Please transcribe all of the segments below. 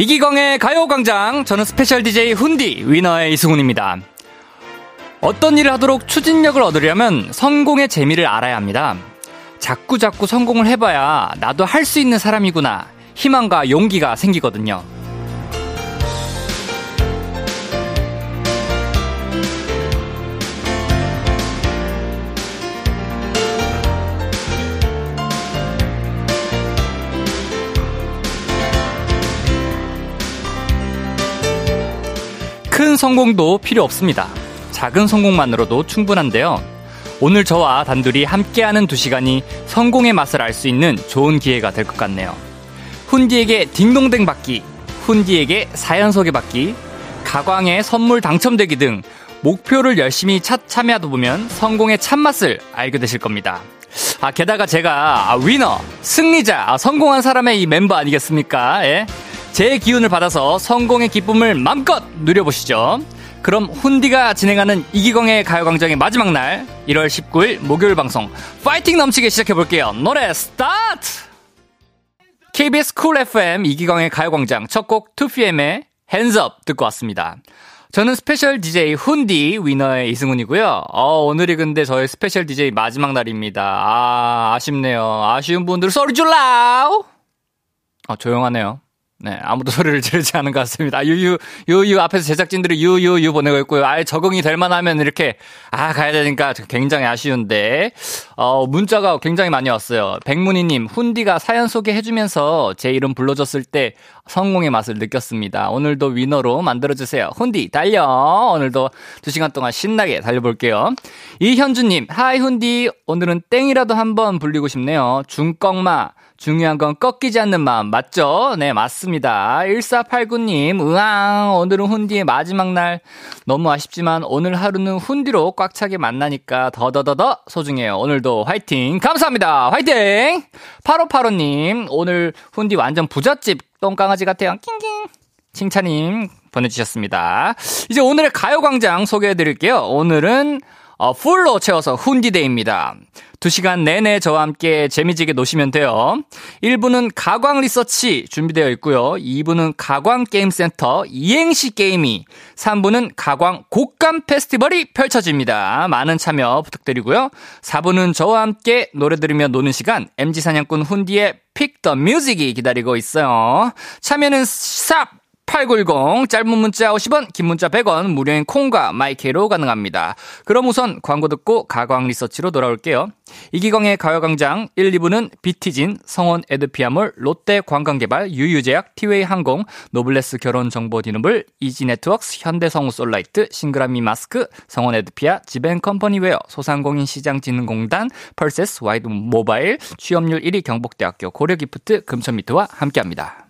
이기광의 가요광장 저는 special DJ 훈디 위너의 이승훈입니다. 어떤 일을 하도록 추진력을 얻으려면 성공의 재미를 알아야 합니다. 자꾸 자꾸 성공을 해봐야 나도 할 수 있는 사람이구나 희망과 용기가 생기거든요. 큰 성공도 필요 없습니다. 작은 성공만으로도 충분한데요. 오늘 저와 단둘이 함께하는 두 시간이 성공의 맛을 알 수 있는 좋은 기회가 될 것 같네요. 훈디에게 딩동댕 받기, 훈디에게 사연 소개 받기, 가광에 선물 당첨되기 등 목표를 열심히 차, 참여하다 보면 성공의 참맛을 알게 되실 겁니다. 아, 게다가 제가 아, 위너, 승리자, 아, 성공한 사람의 이 멤버 아니겠습니까? 예? 제 기운을 받아서 성공의 기쁨을 맘껏 누려보시죠. 그럼 훈디가 진행하는 이기광의 가요광장의 마지막 날 1월 19일 목요일 방송 파이팅 넘치게 시작해볼게요. 노래 스타트! KBS 쿨 FM 이기광의 가요광장 첫 곡 2PM의 Hands Up 듣고 왔습니다. 저는 special DJ 훈디 위너의 이승훈이고요. 어, 오늘이 근데 저의 special DJ 마지막 날입니다. 아, 아쉽네요. 아쉬운 분들 소리 질러! 아, 조용하네요. 네, 아무도 소리를 지르지 않은 것 같습니다. 유유, 유유 앞에서 제작진들이 유유유 보내고 있고요. 아예 적응이 될 만하면 이렇게, 아, 가야 되니까 굉장히 아쉬운데, 어, 문자가 굉장히 많이 왔어요. 백문희님, 훈디가 사연 소개해주면서 제 이름 불러줬을 때 성공의 맛을 느꼈습니다. 오늘도 winner로 만들어주세요. 훈디, 달려! 오늘도 두 시간 동안 신나게 달려볼게요. 이현주님, Hi 훈디, 오늘은 땡이라도 한번 불리고 싶네요. 중꺾마. 중요한 건 꺾이지 않는 마음 맞죠? 네 맞습니다. 1489님 으앙 오늘은 훈디의 마지막 날 너무 아쉽지만 오늘 하루는 훈디로 꽉 차게 만나니까 더더더더 소중해요. 오늘도 화이팅 감사합니다. 화이팅 8585님 오늘 훈디 완전 부잣집 똥강아지 같아요. 낑낑 칭찬님 보내주셨습니다. 이제 오늘의 가요광장 소개해드릴게요. 오늘은 어, 풀로 채워서 훈디데이입니다. 2시간 내내 저와 함께 재미지게 노시면 돼요. 1부는 가광 리서치 준비되어 있고요. 2부는 가광 게임센터 이행시 게임이, 3부는 가광 곡감 페스티벌이 펼쳐집니다. 많은 참여 부탁드리고요. 4부는 저와 함께 노래 들으며 노는 시간 MZ 사냥꾼 훈디의 Pick the Music이 기다리고 있어요. 참여는 샵8910 짧은 문자 50원 긴 문자 100원 무료인 콩과 마이케이로 가능합니다. 그럼 우선 광고 듣고 가광 리서치로 돌아올게요. 이기광의 가요광장 1, 2부는 비티진, 성원 에드피아몰, 롯데 관광개발, 유유제약, 티웨이 항공, 노블레스 결혼정보디너블, 이지네트웍스, 현대성우 솔라이트, 싱그라미 마스크, 성원 에드피아, 지벤컴퍼니웨어, 소상공인 시장진흥공단, 펄세스 와이드 모바일, 취업률 1위 경북대학교 고려기프트, 금천미트와 함께합니다.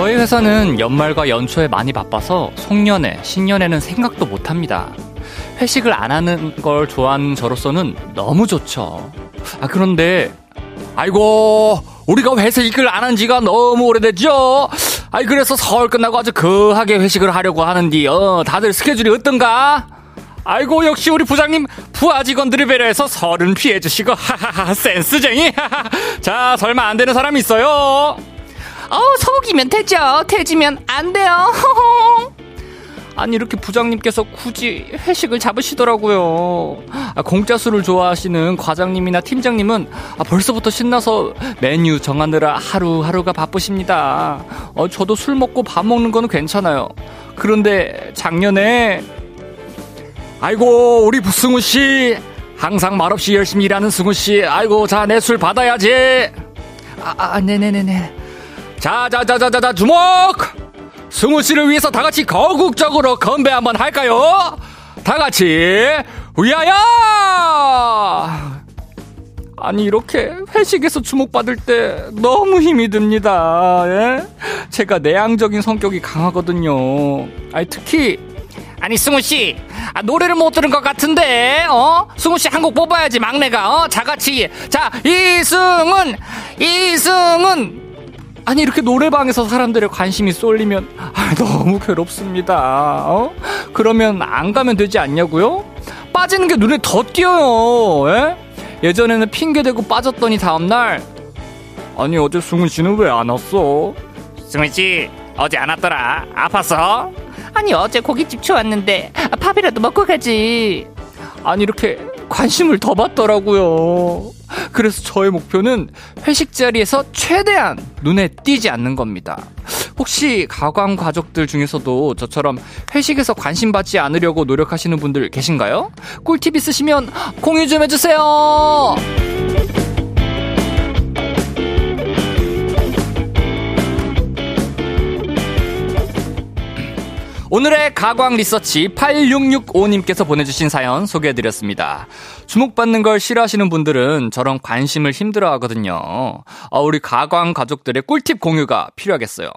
저희 회사는 연말과 연초에 많이 바빠서 송년회, 신년회는 생각도 못 합니다. 회식을 안 하는 걸 좋아하는 저로서는 너무 좋죠. 아, 그런데, 아이고, 우리가 회식을 안 한 지가 너무 오래됐죠? 아이, 그래서 서울 끝나고 아주 거하게 회식을 하려고 하는데, 어, 다들 스케줄이 어떤가? 아이고, 역시 우리 부장님, 부하 직원들을 배려해서 설은 피해주시고, 하하하, 센스쟁이, 자, 설마 안 되는 사람 있어요? 어, 속이면 되죠. 돼지면 안 돼요. 아니 이렇게 부장님께서 굳이 회식을 잡으시더라고요. 아, 공짜 술을 좋아하시는 과장님이나 팀장님은 아, 벌써부터 신나서 메뉴 정하느라 하루하루가 바쁘십니다. 어, 저도 술 먹고 밥 먹는 거는 괜찮아요. 그런데 작년에 아이고 우리 부승우 씨 항상 말없이 열심히 일하는 승우 씨 아이고 자 내 술 받아야지. 아, 아 네네네네. 자자자자자자 주목! 승우 씨를 위해서 다 같이 거국적으로 건배 한번 할까요? 다 같이 위하여! 아니 이렇게 회식에서 주목받을 때 너무 힘이 듭니다. 예? 제가 내향적인 성격이 강하거든요. 아니 특히 아니 승우 씨 아, 노래를 못 들은 것 같은데 어 승우 씨 한 곡 뽑아야지 막내가 어 자같이 자 이승은 이승은 아니 이렇게 노래방에서 사람들의 관심이 쏠리면 아, 너무 괴롭습니다. 어? 그러면 안 가면 되지 않냐고요? 빠지는 게 눈에 더 띄어요. 예? 예전에는 핑계 대고 빠졌더니 다음 날 아니 어제 승훈 씨는 왜 안 왔어? 승훈 씨 어제 안 왔더라. 아팠어? 아니 어제 고깃집 좋았는데 밥이라도 먹고 가지. 아니 이렇게 관심을 더 받더라고요. 그래서 저의 목표는 회식 자리에서 최대한 눈에 띄지 않는 겁니다. 혹시 가광 가족들 중에서도 저처럼 회식에서 관심 받지 않으려고 노력하시는 분들 계신가요? 꿀팁 있으시면 공유 좀 해주세요! 오늘의 가광 리서치 8665님께서 보내주신 사연 소개해드렸습니다. 주목받는 걸 싫어하시는 분들은 저런 관심을 힘들어 하거든요. 아, 우리 가광 가족들의 꿀팁 공유가 필요하겠어요.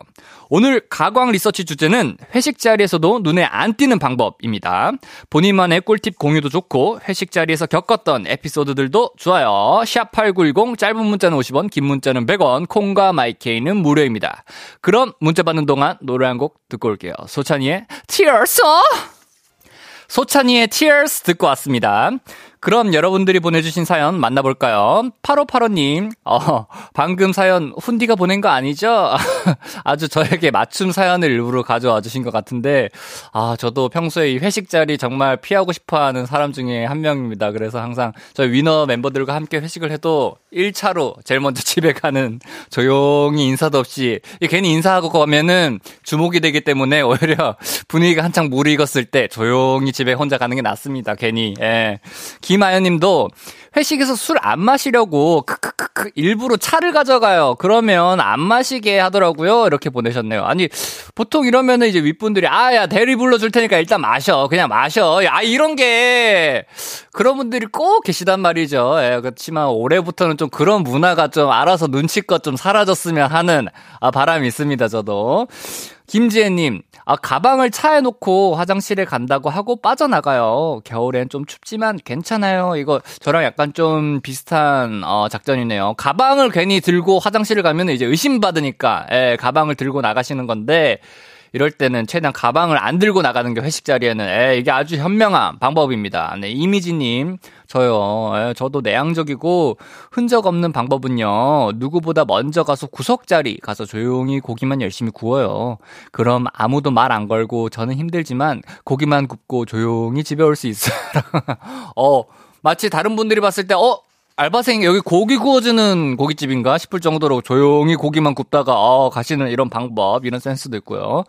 오늘 가광 리서치 주제는 회식 자리에서도 눈에 안 띄는 방법입니다. 본인만의 꿀팁 공유도 좋고 회식 자리에서 겪었던 에피소드들도 좋아요. 샵8910 짧은 문자는 50원, 긴 문자는 100원, 콩과 마이케이는 무료입니다. 그럼 문자 받는 동안 노래 한 곡 듣고 올게요. 소찬이의 Tears. 소찬이의 Tears 듣고 왔습니다. 그럼 여러분들이 보내주신 사연 만나볼까요? 8585님, 어, 방금 사연 훈디가 보낸 거 아니죠? 아주 저에게 맞춤 사연을 일부러 가져와 주신 것 같은데, 아, 저도 평소에 이 회식 자리 정말 피하고 싶어 하는 사람 중에 한 명입니다. 그래서 항상 저희 위너 멤버들과 함께 회식을 해도 1차로 제일 먼저 집에 가는 조용히 인사도 없이, 괜히 인사하고 가면은 주목이 되기 때문에 오히려 분위기가 한창 무르익었을 때 조용히 집에 혼자 가는 게 낫습니다. 괜히, 예. 김아연님도 회식에서 술 안 마시려고 크크크크 일부러 차를 가져가요. 그러면 안 마시게 하더라고요. 이렇게 보내셨네요. 아니 보통 이러면은 이제 윗분들이 아야 대리 불러줄 테니까 일단 마셔. 그냥 마셔. 아 이런 게 그런 분들이 꼭 계시단 말이죠. 예, 그렇지만 올해부터는 좀 그런 문화가 좀 알아서 눈치껏 좀 사라졌으면 하는 아, 바람이 있습니다. 저도 김지혜님 아, 가방을 차에 놓고 화장실에 간다고 하고 빠져나가요. 겨울엔 좀 춥지만 괜찮아요. 이거 저랑 약간 좀 비슷한 어, 작전이네요. 가방을 괜히 들고 화장실을 가면 이제 의심받으니까 예, 가방을 들고 나가시는 건데 이럴 때는 최대한 가방을 안 들고 나가는 게 회식 자리에는 에, 이게 아주 현명한 방법입니다. 네, 이미지님 저요. 에, 저도 내향적이고 흔적 없는 방법은요. 누구보다 먼저 가서 구석 자리 가서 조용히 고기만 열심히 구워요. 그럼 아무도 말 안 걸고 저는 힘들지만 고기만 굽고 조용히 집에 올 수 있어요. 어 마치 다른 분들이 봤을 때 어. 알바생 여기 고기 구워주는 고깃집인가 싶을 정도로 조용히 고기만 굽다가 어, 가시는 이런 방법 이런 센스도 있고요.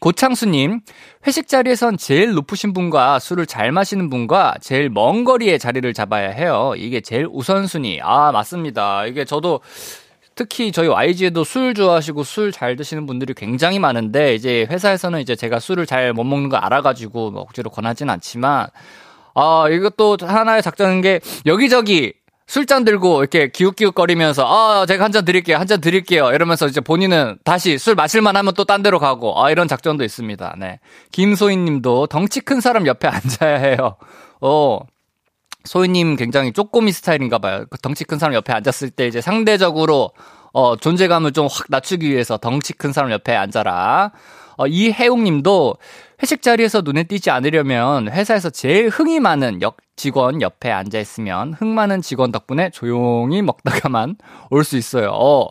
고창수님 회식 자리에선 제일 높으신 분과 술을 잘 마시는 분과 제일 먼 거리에 자리를 잡아야 해요. 이게 제일 우선순위. 아 맞습니다. 이게 저도 특히 저희 YG에도 술 좋아하시고 술 잘 드시는 분들이 굉장히 많은데 이제 회사에서는 이제 제가 술을 잘 못 먹는 거 알아가지고 뭐 억지로 권하진 않지만 아 이것도 하나의 작전인 게 여기저기 술잔 들고 이렇게 기웃기웃거리면서 아 제가 한 잔 드릴게요 한 잔 드릴게요 이러면서 이제 본인은 다시 술 마실만 하면 또 딴 데로 가고 아 이런 작전도 있습니다. 네. 김소희님도 덩치 큰 사람 옆에 앉아야 해요. 어. 소희님 굉장히 쪼꼬미 스타일인가 봐요. 그 덩치 큰 사람 옆에 앉았을 때 이제 상대적으로 어 존재감을 좀 확 낮추기 위해서 덩치 큰 사람 옆에 앉아라. 어, 이혜웅님도 회식 자리에서 눈에 띄지 않으려면 회사에서 제일 흥이 많은 역 직원 옆에 앉아 있으면 흥 많은 직원 덕분에 조용히 먹다가만 올 수 있어요. 어.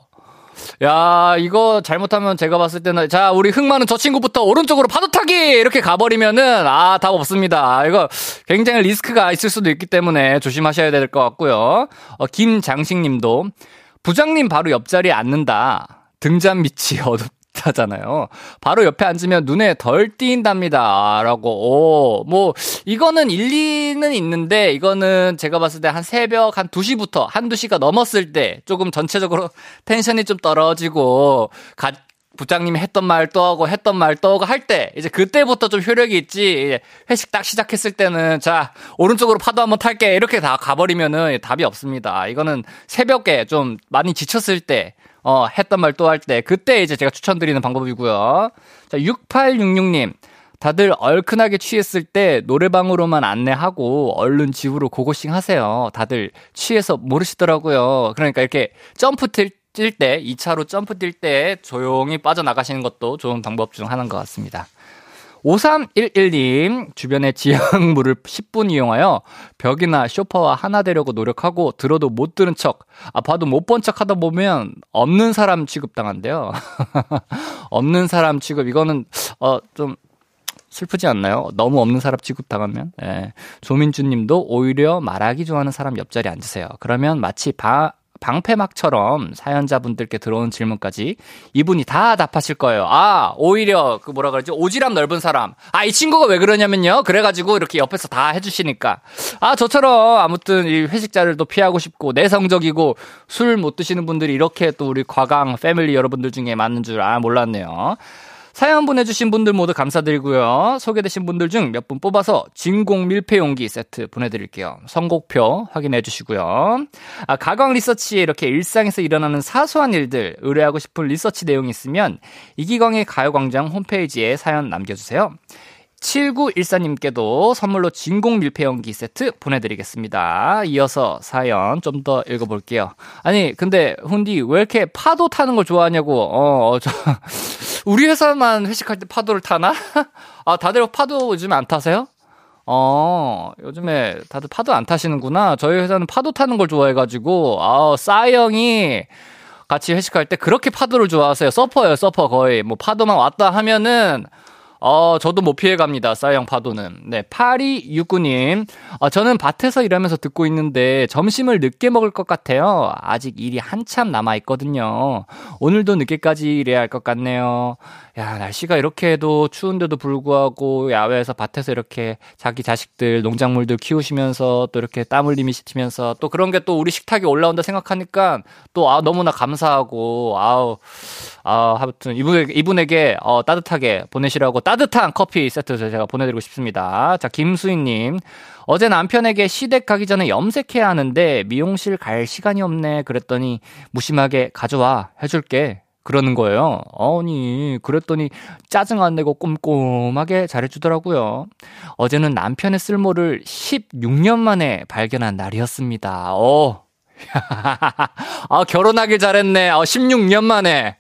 야, 이거 잘못하면 제가 봤을 때는, 자, 우리 흥 많은 저 친구부터 오른쪽으로 파도 타기! 이렇게 가 버리면은, 아, 답 없습니다. 이거 굉장히 리스크가 있을 수도 있기 때문에 조심하셔야 될 것 같고요. 어, 김장식 님도, 부장님 바로 옆자리에 앉는다. 등잔 밑이 어둡 다. 못하잖아요. 바로 옆에 앉으면 눈에 덜 띄인답니다. 라고, 오, 뭐, 이거는 일리는 있는데, 이거는 제가 봤을 때 한 새벽 한 2시부터, 한 2시가 넘었을 때, 조금 전체적으로 텐션이 좀 떨어지고, 가, 부장님이 했던 말 또 하고 했던 말 또 하고 할 때 이제 그때부터 좀 효력이 있지 회식 딱 시작했을 때는 자 오른쪽으로 파도 한번 탈게 이렇게 다 가버리면은 답이 없습니다. 이거는 새벽에 좀 많이 지쳤을 때 어, 했던 말 또 할 때 그때 이제 제가 추천드리는 방법이고요. 자 6866님 다들 얼큰하게 취했을 때 노래방으로만 안내하고 얼른 집으로 고고싱 하세요. 다들 취해서 모르시더라고요. 그러니까 이렇게 점프 뛸뛸 때, 2차로 점프 뛸 때 조용히 빠져나가시는 것도 좋은 방법 중 하나인 것 같습니다. 5311님, 주변의 지형물을 10분 이용하여 벽이나 쇼파와 하나 되려고 노력하고 들어도 못 들은 척, 아, 봐도 못 본 척 하다 보면 없는 사람 취급당한대요. 없는 사람 취급, 이거는, 어, 좀, 슬프지 않나요? 너무 없는 사람 취급 당하면. 예. 조민주 님도 오히려 말하기 좋아하는 사람 옆자리에 앉으세요. 그러면 마치 바, 방패막처럼 사연자분들께 들어온 질문까지 이분이 다 답하실 거예요. 아, 오히려 그 뭐라 그러지? 오지랖 넓은 사람. 아, 이 친구가 왜 그러냐면요. 그래가지고 이렇게 옆에서 다 해주시니까. 아, 저처럼 아무튼 이 회식 자리도 피하고 싶고 내성적이고 술 못 드시는 분들이 이렇게 또 우리 과강 패밀리 여러분들 중에 많은 줄 아, 몰랐네요. 사연 보내주신 분들 모두 감사드리고요. 소개되신 분들 중 몇 분 뽑아서 진공 밀폐용기 세트 보내드릴게요. 선곡표 확인해 주시고요. 아, 가광 리서치에 이렇게 일상에서 일어나는 사소한 일들 의뢰하고 싶은 리서치 내용이 있으면 이기광의 가요광장 홈페이지에 사연 남겨주세요. 7914님께도 선물로 진공 밀폐용기 세트 보내드리겠습니다. 이어서 사연 좀 더 읽어볼게요. 아니, 근데, 훈디, 왜 이렇게 파도 타는 걸 좋아하냐고, 어, 어 저, 우리 회사만 회식할 때 파도를 타나? 아, 다들 파도 요즘 안 타세요? 어, 요즘에 다들 파도 안 타시는구나. 저희 회사는 파도 타는 걸 좋아해가지고, 아, 싸영이 같이 회식할 때 그렇게 파도를 좋아하세요. 서퍼예요, 서퍼 거의. 뭐 파도만 왔다 하면은, 어, 저도 못 피해갑니다. 싸영 파도는. 네, 8269님. 어, 저는 밭에서 일하면서 듣고 있는데 점심을 늦게 먹을 것 같아요. 아직 일이 한참 남아있거든요. 오늘도 늦게까지 일해야 할 것 같네요. 야, 날씨가 이렇게 해도 추운데도 불구하고 야외에서 밭에서 이렇게 자기 자식들, 농작물들 키우시면서 또 이렇게 땀 흘림이 씻으면서 또 그런 게 또 우리 식탁에 올라온다 생각하니까 또 아, 너무나 감사하고 아우, 아, 아무튼 이분에게, 이분에게 어, 따뜻하게 보내시라고 따뜻한 커피 세트 제가 보내드리고 싶습니다. 자, 김수희님. 어제 남편에게 시댁 가기 전에 염색해야 하는데 미용실 갈 시간이 없네. 그랬더니 무심하게 가져와 해줄게. 그러는 거예요. 아니, 그랬더니 짜증 안 내고 꼼꼼하게 잘해주더라고요. 어제는 남편의 쓸모를 16년 만에 발견한 날이었습니다. 어. 아, 결혼하길 잘했네. 어, 16년 만에.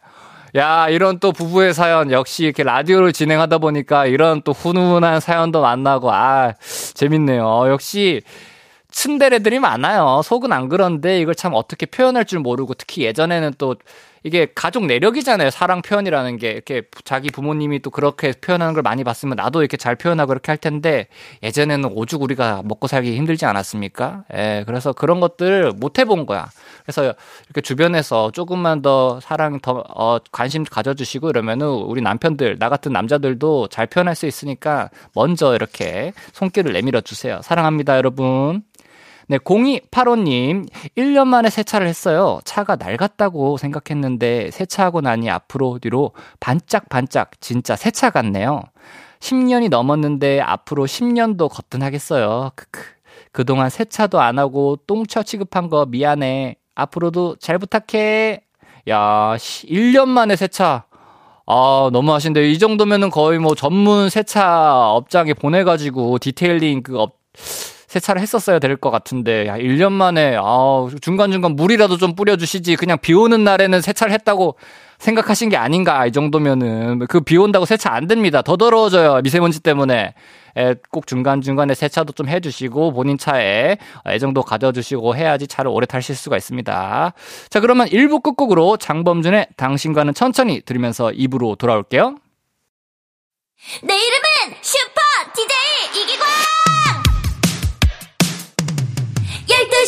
야, 이런 또 부부의 사연, 역시 이렇게 라디오를 진행하다 보니까 이런 또 훈훈한 사연도 만나고, 아, 재밌네요. 어, 역시, 츤데레들이 많아요. 속은 안 그런데 이걸 참 어떻게 표현할 줄 모르고 특히 예전에는 또 이게 가족 내력이잖아요. 사랑 표현이라는 게 이렇게 자기 부모님이 또 그렇게 표현하는 걸 많이 봤으면 나도 이렇게 잘 표현하고 이렇게 할 텐데 예전에는 오죽 우리가 먹고 살기 힘들지 않았습니까? 예, 그래서 그런 것들 못 해본 거야. 그래서 이렇게 주변에서 조금만 더 사랑 더 어, 관심 가져주시고 이러면은 우리 남편들 나 같은 남자들도 잘 표현할 수 있으니까 먼저 이렇게 손길을 내밀어 주세요. 사랑합니다, 여러분. 네, 0285님, 1년 만에 세차를 했어요. 차가 낡았다고 생각했는데, 세차하고 나니 앞으로 뒤로 반짝반짝 진짜 새 차 같네요. 10년이 넘었는데, 앞으로 10년도 거뜬하겠어요. 크크. 그동안 세차도 안 하고, 똥차 취급한 거 미안해. 앞으로도 잘 부탁해. 야, 1년 만에 세차. 아, 너무 하신데, 이 정도면은 거의 뭐 전문 세차 업장에 보내 가지고, detailing 그 업, 세차를 했었어야 될 것 같은데, 야, 1년 만에, 아 중간중간 물이라도 좀 뿌려주시지. 그냥 비 오는 날에는 세차를 했다고 생각하신 게 아닌가, 이 정도면은. 그 비 온다고 세차 안 됩니다. 더 더러워져요. 미세먼지 때문에. 에, 꼭 중간 중간에 세차도 좀 해주시고, 본인 차에 애정도 가져주시고 해야지 차를 오래 타실 수가 있습니다. 자, 그러면 1부 끝곡으로 장범준의 당신과는 천천히 들으면서 2부로 돌아올게요. 내 이름은 슈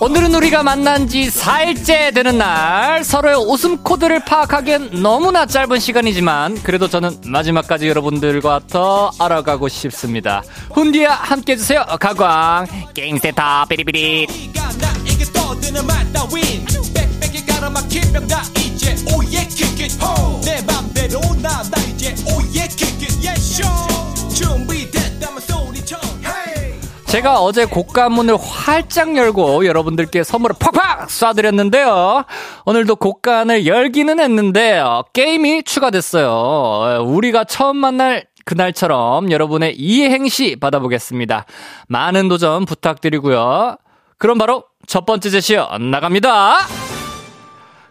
오늘은 우리가 만난 지 4일째 되는 날 서로의 웃음 코드를 파악하기엔 너무나 짧은 시간이지만 그래도 저는 마지막까지 여러분들과 더 알아가고 싶습니다. 훈디야 함께 해주세요. 가광 갱세타 킥잇 내 맘대로 나나 이제 오예 킥잇 예쇼 제가 어제 곡간문을 활짝 열고 여러분들께 선물을 팍팍 쏴드렸는데요. 오늘도 곡간을 열기는 했는데 어, 게임이 추가됐어요. 어, 우리가 처음 만날 그날처럼 여러분의 이행시 받아보겠습니다. 많은 도전 부탁드리고요. 그럼 바로 첫 번째 제시어 나갑니다.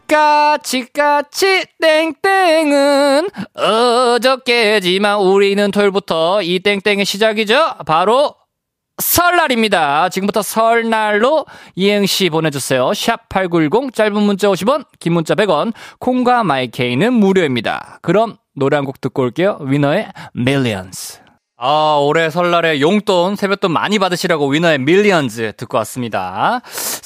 까치까치 땡땡은 어저께지만 우리는 토요일부터 이 땡땡의 시작이죠. 바로 설날입니다. 지금부터 설날로 이행시 보내주세요. 샵8910 짧은 문자 50원 긴 문자 100원 콩과 마이케이는 무료입니다. 그럼 노래 한 곡 듣고 올게요. 위너의 Millions 아, 올해 설날에 용돈, 세뱃돈 많이 받으시라고 위너의 Millions 듣고 왔습니다.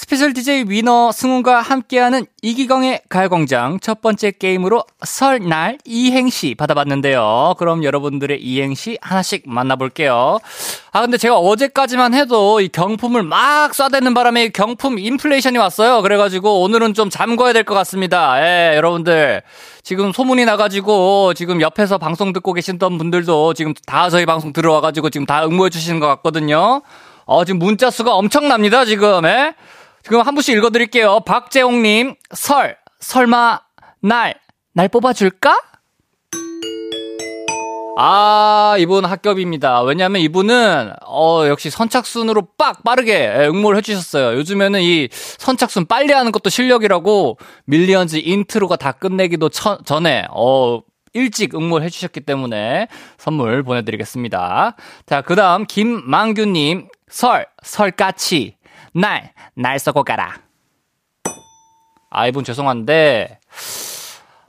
special DJ 위너 승훈과 함께하는 이기광의 가요광장 첫 번째 게임으로 설날 이행시 받아봤는데요. 그럼 여러분들의 이행시 하나씩 만나볼게요. 아, 근데 제가 어제까지만 해도 이 경품을 막 쏴대는 바람에 경품 인플레이션이 왔어요. 그래가지고 오늘은 좀 잠궈야 될 것 같습니다. 예, 여러분들. 지금 소문이 나가지고 지금 옆에서 방송 듣고 계신던 분들도 지금 다 저희 방송 들어와가지고 지금 다 응모해 주시는 것 같거든요. 어, 지금 문자 수가 엄청납니다, 지금. 예? 지금 한 분씩 읽어드릴게요. 박재홍님, 설, 설마, 날, 날 뽑아줄까? 아, 이분 합격입니다. 왜냐면 이분은, 어, 역시 선착순으로 빡, 빠르게 응모를 해주셨어요. 요즘에는 이 선착순 빨리 하는 것도 실력이라고 Millions intro가 다 끝내기도 처, 전에, 어, 일찍 응모를 해주셨기 때문에 선물 보내드리겠습니다. 자, 그 다음, 김망규님, 설, 설까치, 날, 날 썩어 가라. 아, 이분 죄송한데,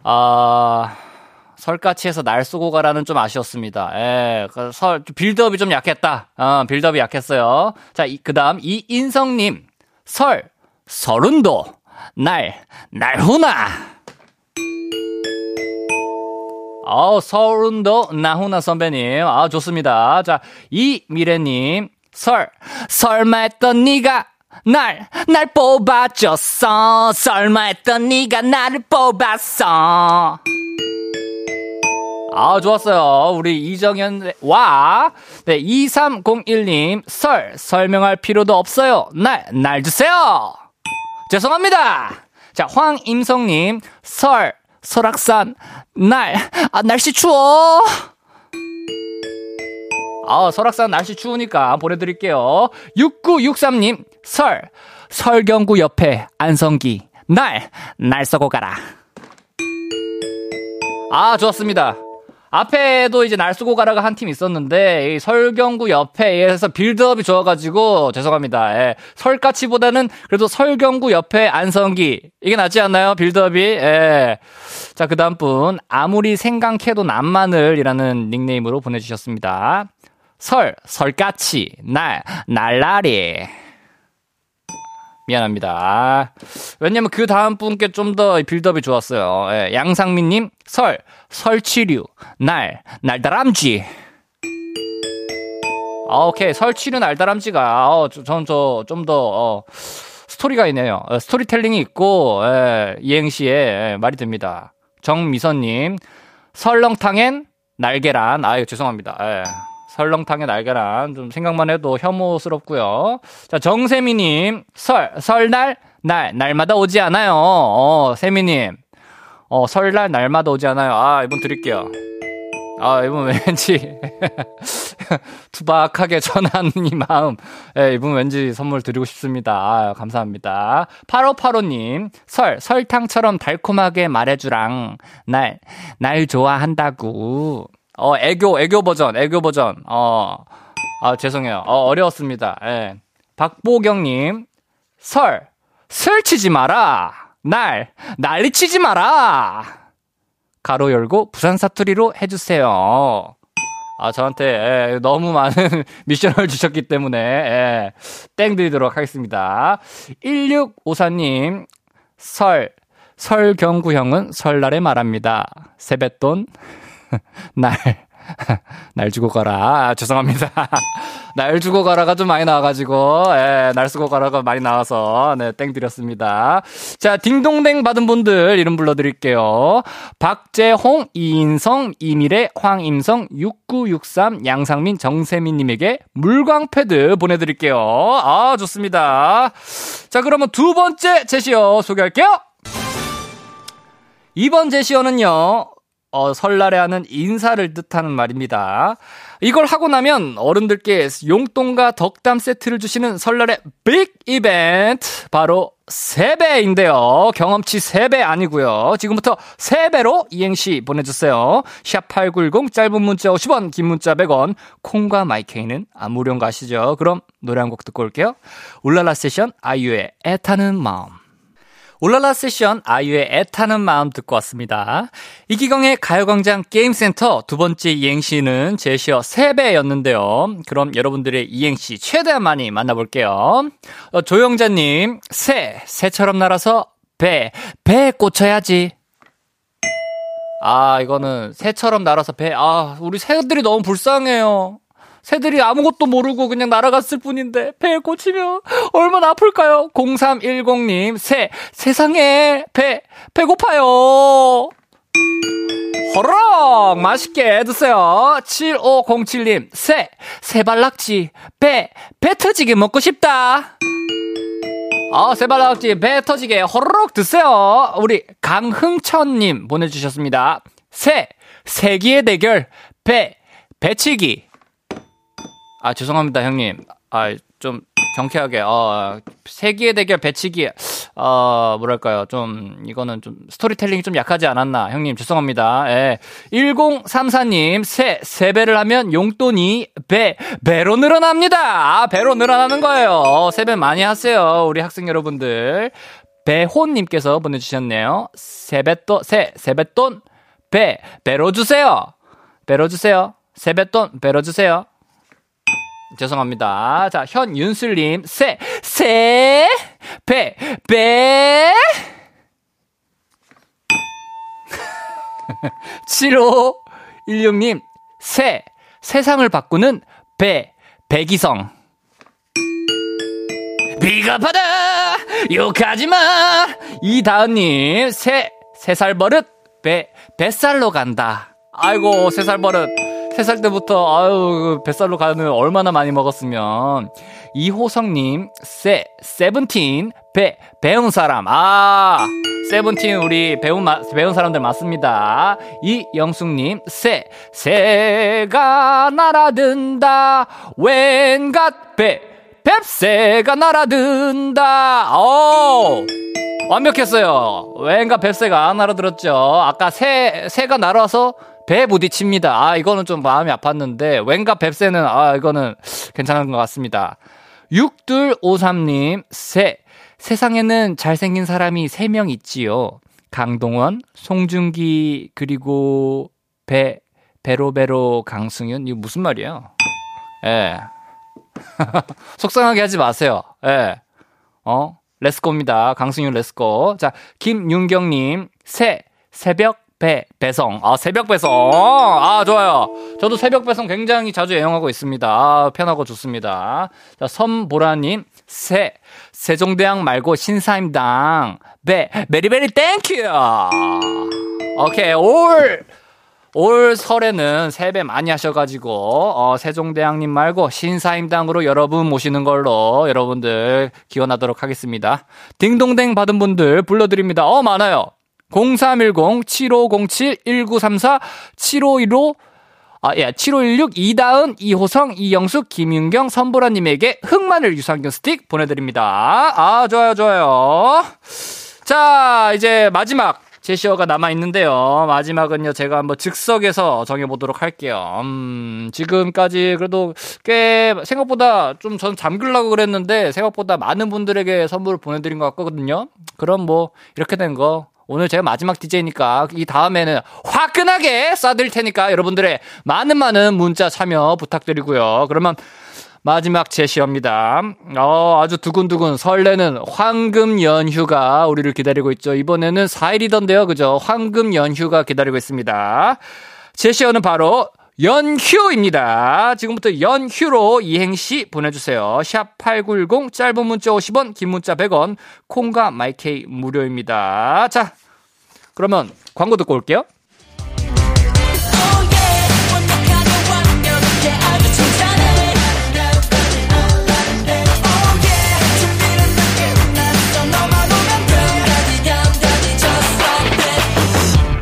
아, 설까치에서 날 쏘고 가라는 좀 아쉬웠습니다. 예, 그 설, 빌드업이 좀 약했다. 어, 빌드업이 약했어요. 자, 그 다음, 이인성님. 설, 서른도. 날, 날후나. 어, 서른도 나훈아 선배님. 아, 좋습니다. 자, 이미래님. 설, 설마 했던 니가 날, 날 뽑아줬어. 설마 했던 니가 나를 뽑았어. 아, 좋았어요. 우리 이정현, 와. 네, 2301님, 설, 설명할 필요도 없어요. 날, 날 주세요. 죄송합니다. 자, 황임성님, 설, 설악산, 날, 아, 날씨 추워. 아, 설악산 날씨 추우니까 보내드릴게요. 6963님, 설, 설경구 옆에 안성기, 날, 날 쏘고 가라. 아, 좋았습니다. 앞에도 이제 날 쏘고 가라가 한 팀 있었는데, 이 설경구 옆에 에서 빌드업이 좋아가지고, 죄송합니다. 예. 설까치보다는 그래도 설경구 옆에 안성기. 이게 낫지 않나요? 빌드업이. 예. 자, 그 다음 분. 아무리 생강캐도 난마늘이라는 닉네임으로 보내주셨습니다. 설, 설까치, 날, 날라리. 미안합니다. 왜냐면 그 다음 분께 좀 더 build-up이 좋았어요. 예, 양상민님, 설, 설치류, 날, 날다람쥐. 아, 오케이. 설치류, 날다람쥐가, 어, 전 저, 좀 더, 어, 스토리가 있네요. 어, 스토리텔링이 있고, 예, 이행시에 예, 말이 됩니다. 정미선님, 설렁탕엔 날계란. 아유, 죄송합니다. 예. 설렁탕에 날계란 좀 생각만 해도 혐오스럽고요. 자 정세미님 설 설날 날 날마다 오지 않아요. 어 세미님 어 설날 날마다 오지 않아요. 아 이분 드릴게요. 아 이분 왠지 투박하게 전한 이 마음. 예, 이분 왠지 선물 드리고 싶습니다. 아, 감사합니다. 8585님, 설, 설탕처럼 달콤하게 말해주랑. 날, 날 좋아한다고. 어, 애교, 애교 버전, 애교 버전. 어, 아, 죄송해요. 어, 어려웠습니다. 예. 박보경님, 설, 설 치지 마라. 날, 난리 치지 마라. 가로 열고 부산 사투리로 해주세요. 아, 저한테 예, 너무 많은 미션을 주셨기 때문에 예, 땡 드리도록 하겠습니다. 1654님, 설, 설경구 형은 설날에 말합니다. 세뱃돈, 날, 날 주고 가라. 아, 죄송합니다. 날 주고 가라가 좀 많이 나와가지고, 예, 날 쓰고 가라가 많이 나와서, 네, 땡 드렸습니다. 자, 딩동댕 받은 분들 이름 불러드릴게요. 박재홍, 이인성, 이미래, 황임성, 6963, 양상민, 정세민님에게 물광패드 보내드릴게요. 아, 좋습니다. 자, 그러면 두 번째 제시어 소개할게요. 이번 제시어는요, 어, 설날에 하는 인사를 뜻하는 말입니다. 이걸 하고 나면 어른들께 용돈과 덕담 세트를 주시는 설날의 빅 이벤트 바로 세배인데요. 경험치 3배 아니고요. 지금부터 3배로 이행시 보내주세요. 샵8910 짧은 문자 50원 긴 문자 100원 콩과 마이케이는 거 아시죠? 그럼 노래 한 곡 듣고 올게요. 울랄라 세션 아이유의 애타는 마음 울랄라 세션 아이유의 애타는 마음 듣고 왔습니다. 이기광의 가요광장 게임센터 두 번째 이행시는 제시어 3배였는데요. 그럼 여러분들의 이행시 최대한 많이 만나볼게요. 어, 조영자님, 새, 새처럼 날아서 배, 배에 꽂혀야지. 아, 이거는 새처럼 날아서 배, 아, 우리 새들이 너무 불쌍해요. 새들이 아무것도 모르고 그냥 날아갔을 뿐인데 배에 꽂히면 얼마나 아플까요? 0310님 새 세상에 배 배고파요. 호로록 맛있게 드세요. 7507님 새 새발낙지 배 배 터지게 먹고 싶다. 아, 새발낙지 배 터지게 호로록 드세요. 우리 강흥천님 보내주셨습니다. 새 세기의 대결 배 배치기 아, 죄송합니다, 형님. 아, 좀 경쾌하게, 어, 세기의 대결 배치기, 어, 뭐랄까요. 좀, 이거는 좀 스토리텔링이 좀 약하지 않았나. 형님, 죄송합니다. 예. 1034님, 세, 세 배를 하면 용돈이 배, 배로 늘어납니다. 아, 배로 늘어나는 거예요. 세배 많이 하세요. 우리 학생 여러분들. 배호님께서 보내주셨네요. 세뱃돈, 세, 세뱃돈, 배, 배로 주세요. 배로 주세요. 세뱃돈, 배로 주세요. 죄송합니다. 자, 현윤슬님, 새, 새, 배, 배. 7516님, 새, 세상을 바꾸는 배, 배기성. 비겁하다! 욕하지 마! 이다은님, 새, 세살 버릇, 배, 뱃살로 간다. 아이고, 세살 버릇. 3살 때부터, 아유, 뱃살로 가는 얼마나 많이 먹었으면. 이호성님, 세, 세븐틴, 배, 배운 사람. 아, 세븐틴 우리 배운, 배운 사람들 맞습니다. 이영숙님, 새, 새가 날아든다. 웬갓 배, 뱁새가 날아든다. 오! 완벽했어요. 왠가 뱁새가 날아들었죠. 아까 새, 새가 날아서 배 부딪힙니다. 아, 이거는 좀 마음이 아팠는데, 왠가 뱁새는, 아, 이거는 괜찮은 것 같습니다. 6253님, 새. 세상에는 잘생긴 사람이 3명 있지요. 강동원, 송중기, 그리고 배, 배로배로 강승윤. 이거 무슨 말이에요? 예. 속상하게 하지 마세요. 예. 어? 레스코입니다. 강승윤 레스코. 자, 김윤경님, 새, 새벽 배, 배송. 아, 새벽 배송. 아, 좋아요. 저도 새벽 배송 굉장히 자주 애용하고 있습니다. 아, 편하고 좋습니다. 자, 섬보라님, 새, 세종대왕 말고 신사임당. very, very very thank you! 오케이, 올! 올 설에는 세배 많이 하셔가지고, 어, 세종대왕님 말고 신사임당으로 여러분 모시는 걸로 여러분들 기원하도록 하겠습니다. 딩동댕 받은 분들 불러드립니다. 어, 많아요. 0310-7507-1934-7515 아, 예, 7516 이다은, 이호성, 이영숙, 김윤경, 선보라님에게 흑마늘 유산균 스틱 보내드립니다. 아, 좋아요, 좋아요. 자, 이제 마지막 제시어가 남아있는데요. 마지막은요, 제가 한번 즉석에서 정해보도록 할게요. 음, 지금까지 그래도 꽤 생각보다 좀 전 잠글라고 그랬는데 생각보다 많은 분들에게 선물을 보내드린 것 같거든요. 그럼 뭐, 이렇게 된 거. 오늘 제가 마지막 DJ니까 이 다음에는 화끈하게 쏴드릴 테니까 여러분들의 많은 많은 문자 참여 부탁드리고요. 그러면 마지막 제시어입니다. 어, 아주 두근두근 설레는 황금 연휴가 우리를 기다리고 있죠. 이번에는 4일이던데요. 그죠? 황금 연휴가 기다리고 있습니다. 제시어는 바로 연휴입니다. 지금부터 연휴로 이행시 보내주세요. 샵 8910 짧은 문자 50원 긴 문자 100원 콩과 마이케이 무료입니다. 자 그러면 광고 듣고 올게요.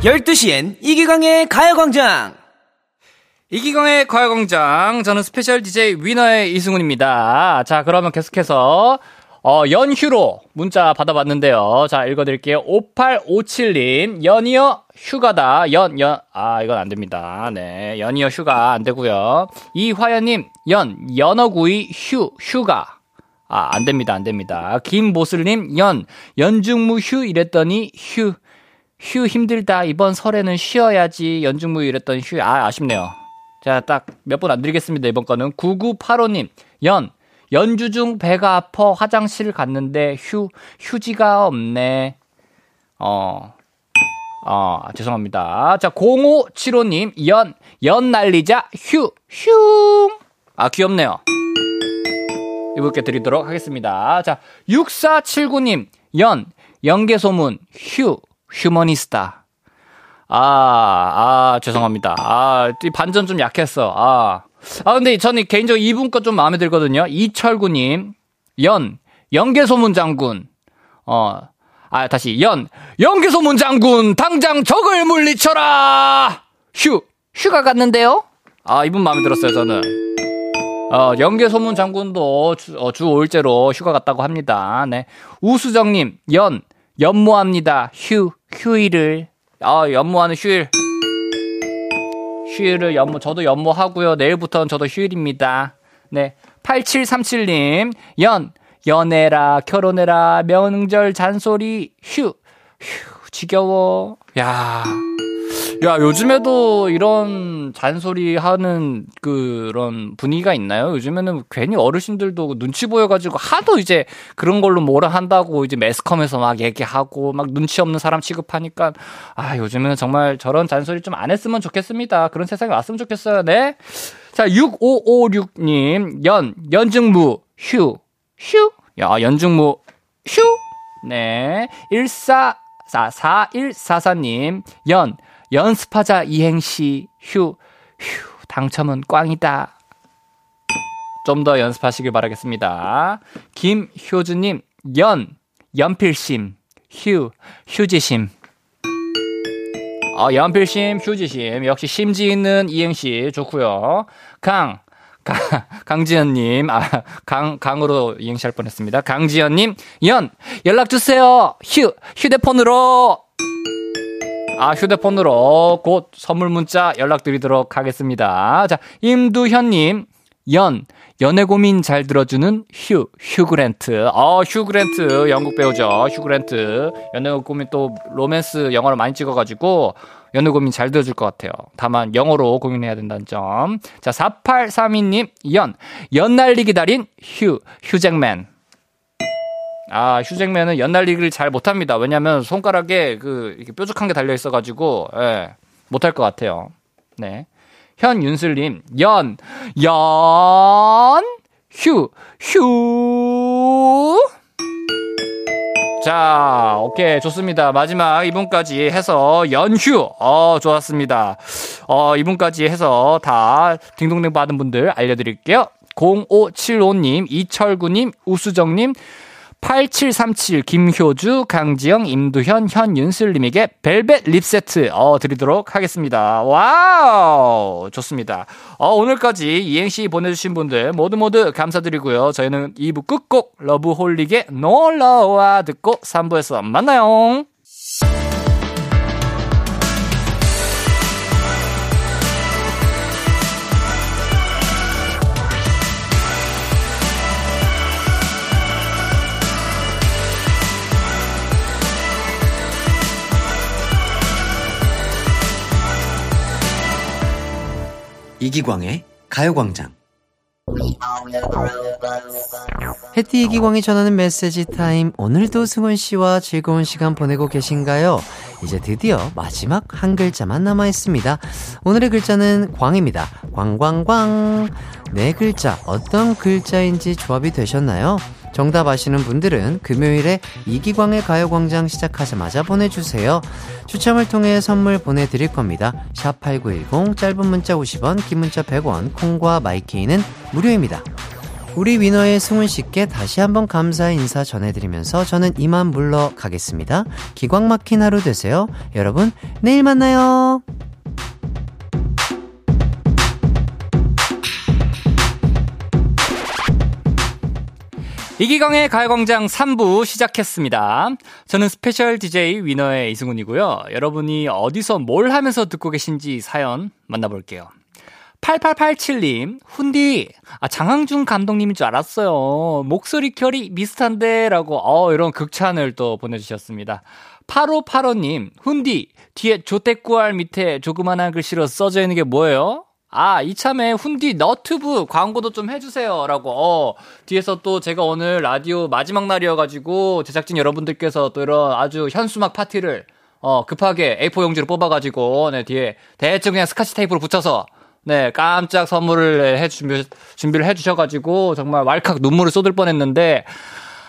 열두 시엔 이기광의 가요광장 이기광의 가요광장 저는 special DJ 위너의 이승훈입니다. 자 그러면 계속해서 어, 연휴로 문자 받아봤는데요. 자 읽어드릴게요. 5857님 연이어 휴가다 연 연 아 이건 안 됩니다. 네 연이어 휴가 안 되고요. 이화연님 연 연어구이 휴 휴가 아, 안 됩니다, 안 됩니다. 김모슬님, 연, 연중무 휴 이랬더니 휴, 휴 힘들다. 이번 설에는 쉬어야지. 연중무 이랬더니 휴, 아, 아쉽네요. 자, 딱 몇 분 안 드리겠습니다, 이번 거는. 9985님, 연, 연주 중 배가 아파 화장실 갔는데 휴, 휴지가 없네. 어, 어, 죄송합니다. 자, 0575님, 연, 연 날리자, 휴, 휴. 아, 귀엽네요. 이분께 드리도록 하겠습니다. 자, 6479님, 연, 연계소문, 휴, 휴머니스타. 아, 아, 죄송합니다. 아, 이 반전 좀 약했어. 아. 아, 근데 저는 개인적으로 이분 거 좀 마음에 들거든요. 이철구님, 연, 연계소문 장군. 어, 아, 다시, 연, 연계소문 장군, 당장 적을 물리쳐라! 휴, 휴가 갔는데요? 아, 이분 마음에 들었어요, 저는. 어, 연계소문 장군도 주, 어, 주 5일째로 휴가 갔다고 합니다. 네. 우수정님, 연, 연모합니다. 휴, 휴일을. 아, 연모하는 휴일. 휴일을 연모, 저도 연모하고요. 내일부터는 저도 휴일입니다. 네. 8737님, 연, 연애라, 결혼해라, 명절 잔소리, 휴, 휴, 지겨워. 야. 야, 요즘에도 이런 잔소리 하는 그런 분위기가 있나요? 요즘에는 괜히 어르신들도 눈치 보여가지고 하도 이제 그런 걸로 뭐라 한다고 이제 매스컴에서 막 얘기하고 막 눈치 없는 사람 취급하니까 아, 요즘에는 정말 저런 잔소리 좀 안 했으면 좋겠습니다. 그런 세상이 왔으면 좋겠어요. 네. 자, 6556님, 연, 연중무, 휴, 휴. 야, 연중무, 휴. 네. 14, 4, 4144님, 연, 연습하자 이행시 휴, 휴, 당첨은 꽝이다. 좀 더 연습하시길 바라겠습니다. 김효주님, 연, 연필심, 휴, 휴지심. 어, 연필심, 휴지심. 역시 심지 있는 이행시 좋고요 강, 강, 강지연님, 아, 강, 강으로 이행시 할 뻔 했습니다. 강지연님, 연, 연락주세요. 휴, 휴대폰으로. 아, 휴대폰으로 곧 선물 문자 연락드리도록 하겠습니다. 자, 임두현님, 연, 연애 고민 잘 들어주는 휴, 휴그랜트. 어, 휴그랜트, 영국 배우죠. 휴그랜트. 연애 고민 또 로맨스 영화를 많이 찍어가지고 연애 고민 잘 들어줄 것 같아요. 다만 영어로 고민해야 된다는 점. 자, 4832님, 연, 연날리 기다린 휴, 휴잭맨. 아, 휴잭맨은 연날리기를 잘 못합니다. 왜냐면 손가락에 그, 이렇게 뾰족한 게 달려 있어가지고, 예, 못할 것 같아요. 네. 현윤슬님, 연, 연, 휴, 휴. 자, 오케이, 좋습니다. 마지막 이분까지 해서 연휴, 어, 좋았습니다. 어, 이분까지 해서 다 딩동댕 받은 분들 알려드릴게요. 0575님, 이철구님, 우수정님, 8737 김효주, 강지영, 임두현, 현윤슬님에게 벨벳 lip 세트 어, 드리도록 하겠습니다. wow! 좋습니다. 어, 오늘까지 이행시 보내주신 분들 모두 모두 감사드리고요. 저희는 2부 끝곡 러브홀릭의 놀러와 듣고 3부에서 만나요. 이기광의 가요광장. 해띠 이기광이 전하는 메시지 타임. 오늘도 승훈 씨와 즐거운 시간 보내고 계신가요? 이제 드디어 마지막 한 글자만 남아 있습니다. 오늘의 글자는 광입니다. 광광광. 네 글자 어떤 글자인지 조합이 되셨나요? 정답 아시는 분들은 금요일에 이기광의 가요광장 시작하자마자 보내주세요. 추첨을 통해 선물 보내드릴 겁니다. 샵8910 짧은 문자 50원, 긴 문자 100원, 콩과 마이케이는 무료입니다. 우리 위너의 승훈 씨께 다시 한번 감사 인사 전해드리면서 저는 이만 물러가겠습니다. 기광 막힌 하루 되세요. 여러분, 내일 만나요. 이기광의 가요광장 3부 시작했습니다. 저는 special DJ 위너의 이승훈이고요. 여러분이 어디서 뭘 하면서 듣고 계신지 사연 만나볼게요. 8887님, 훈디, 아, 장항준 감독님인 줄 알았어요. 목소리 결이 비슷한데, 라고, 어, 이런 극찬을 또 보내주셨습니다. 8585님, 훈디, 뒤에 좋댓구알 밑에 조그만한 글씨로 써져 있는 게 뭐예요? 아, 이참에 훈디 너튜브 광고도 좀 해주세요. 라고, 어, 뒤에서 또 제가 오늘 라디오 마지막 날이어가지고, 제작진 여러분들께서 또 이런 아주 현수막 파티를, 어, 급하게 A4 용지로 뽑아가지고, 네, 뒤에 대충 그냥 스카치 테이프로 붙여서, 네, 깜짝 선물을 해 준비, 준비를 해 주셔가지고, 정말 왈칵 눈물을 쏟을 뻔 했는데,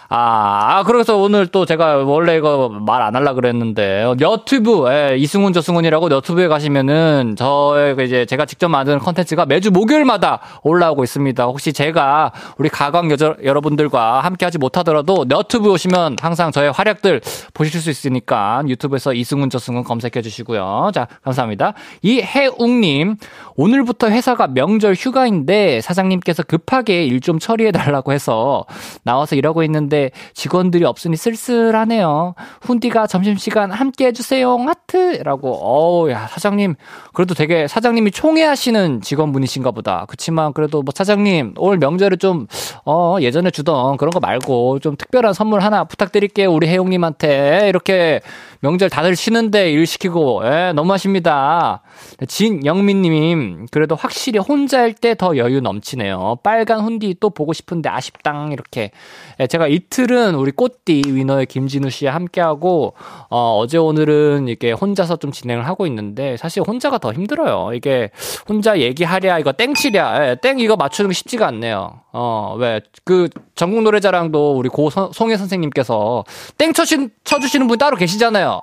아, 아, 그래서 오늘 또 제가 원래 이거 말안 하려 그랬는데, 너튜브, 예, 이승훈 저승훈이라고 너튜브에 가시면은, 저의 그 이제 제가 직접 만드는 컨텐츠가 매주 목요일마다 올라오고 있습니다. 혹시 제가 우리 가광 여자, 여러분들과 함께 하지 못하더라도 너튜브 오시면 항상 저의 활약들 보실 수 있으니까 유튜브에서 이승훈 저승훈 검색해 주시고요. 자, 감사합니다. 이해웅님, 오늘부터 회사가 명절 휴가인데 사장님께서 급하게 일 좀 처리해 달라고 해서 나와서 일하고 있는데 있는데 직원들이 없으니 쓸쓸하네요. 훈디가 점심시간 함께 해주세요. 하트라고. 어우, 야, 사장님. 그래도 되게 사장님이 총애하시는 직원분이신가 보다. 그치만 그래도 뭐 사장님, 올 명절에 좀, 어, 예전에 주던 그런 거 말고 좀 특별한 선물 하나 부탁드릴게요. 우리 혜용님한테. 이렇게 명절 다들 쉬는데 일 시키고, 예, 너무하십니다. 진영민님, 그래도 확실히 혼자일 때 더 여유 넘치네요. 빨간 훈디 또 보고 싶은데 아쉽당, 이렇게. 예, 제가 이틀은 우리 꽃띠 위너의 김진우 씨와 함께하고, 어, 어제 오늘은 이렇게 혼자서 좀 진행을 하고 있는데, 사실 혼자가 더 힘들어요. 이게 혼자 얘기하랴, 이거 땡치랴, 예, 땡 이거 맞추는 게 쉽지가 않네요. 어, 왜, 그, 전국 노래자랑도 우리 고 송혜 선생님께서 땡 쳐주신, 쳐주시는 분 따로 계시잖아요.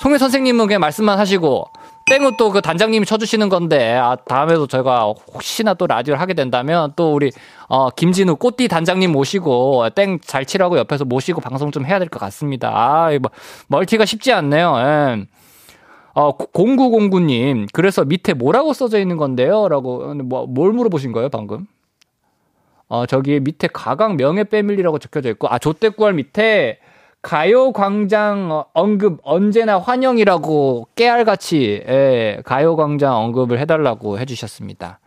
송혜 선생님은 그냥 말씀만 하시고, 땡은 또 그 단장님이 쳐주시는 건데, 아, 다음에도 저희가 혹시나 또 라디오를 하게 된다면, 또 우리, 어, 김진우 꽃띠 단장님 모시고, 땡 잘 치라고 옆에서 모시고 방송 좀 해야 될 것 같습니다. 아, 뭐, 멀티가 쉽지 않네요. 예. 어, 0909님, 그래서 밑에 뭐라고 써져 있는 건데요? 라고, 뭐, 뭘 물어보신 거예요, 방금? 어, 저기 밑에 가강 명예 패밀리라고 적혀져 있고, 아, 조태구알 밑에 가요광장 언급 언제나 환영이라고 깨알같이, 예, 가요광장 언급을 해달라고 해주셨습니다.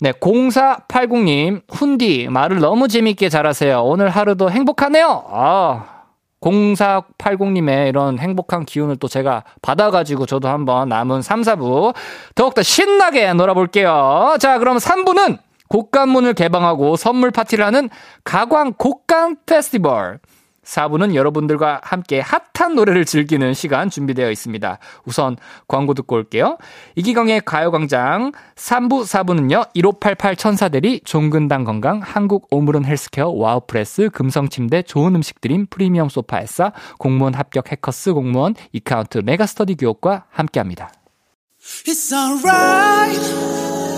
네, 0480님, 훈디, 말을 너무 재밌게 잘하세요. 오늘 하루도 행복하네요. 아, 0480님의 이런 행복한 기운을 또 제가 받아가지고 저도 한번 남은 3, 4부 더욱더 신나게 놀아볼게요. 자, 그럼 3부는 곡간문을 개방하고 선물 파티를 하는 가광 곡간 페스티벌. 4부는 여러분들과 함께 핫한 노래를 즐기는 시간 준비되어 있습니다. 우선 광고 듣고 올게요. 이기광의 가요광장 3부, 4부는요. 1588 천사들이 종근당 건강, 한국 오므론 헬스케어, 와우프레스, 금성침대, 좋은 음식드림, 프리미엄 소파에싸, 공무원 합격 해커스 공무원, 이카운트 메가스터디 교육과 함께 합니다. It's alright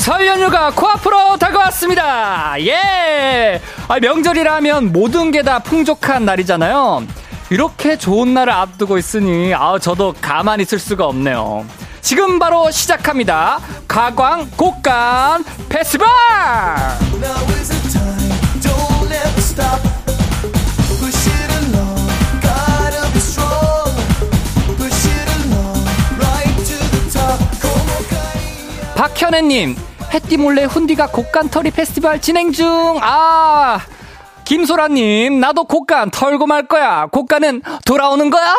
설 연휴가 코앞으로 다가왔습니다. 예! 아, 명절이라면 모든 게 다 풍족한 날이잖아요. 이렇게 좋은 날을 앞두고 있으니, 아, 저도 가만히 있을 수가 없네요. 지금 바로 시작합니다. 가광 곡간 페스티벌! 박현애님, 해띠 몰래 훈디가 곡간털이 페스티벌 진행 중. 아, 김소라님, 나도 곡간 털고 말 거야. 곡간은 돌아오는 거야?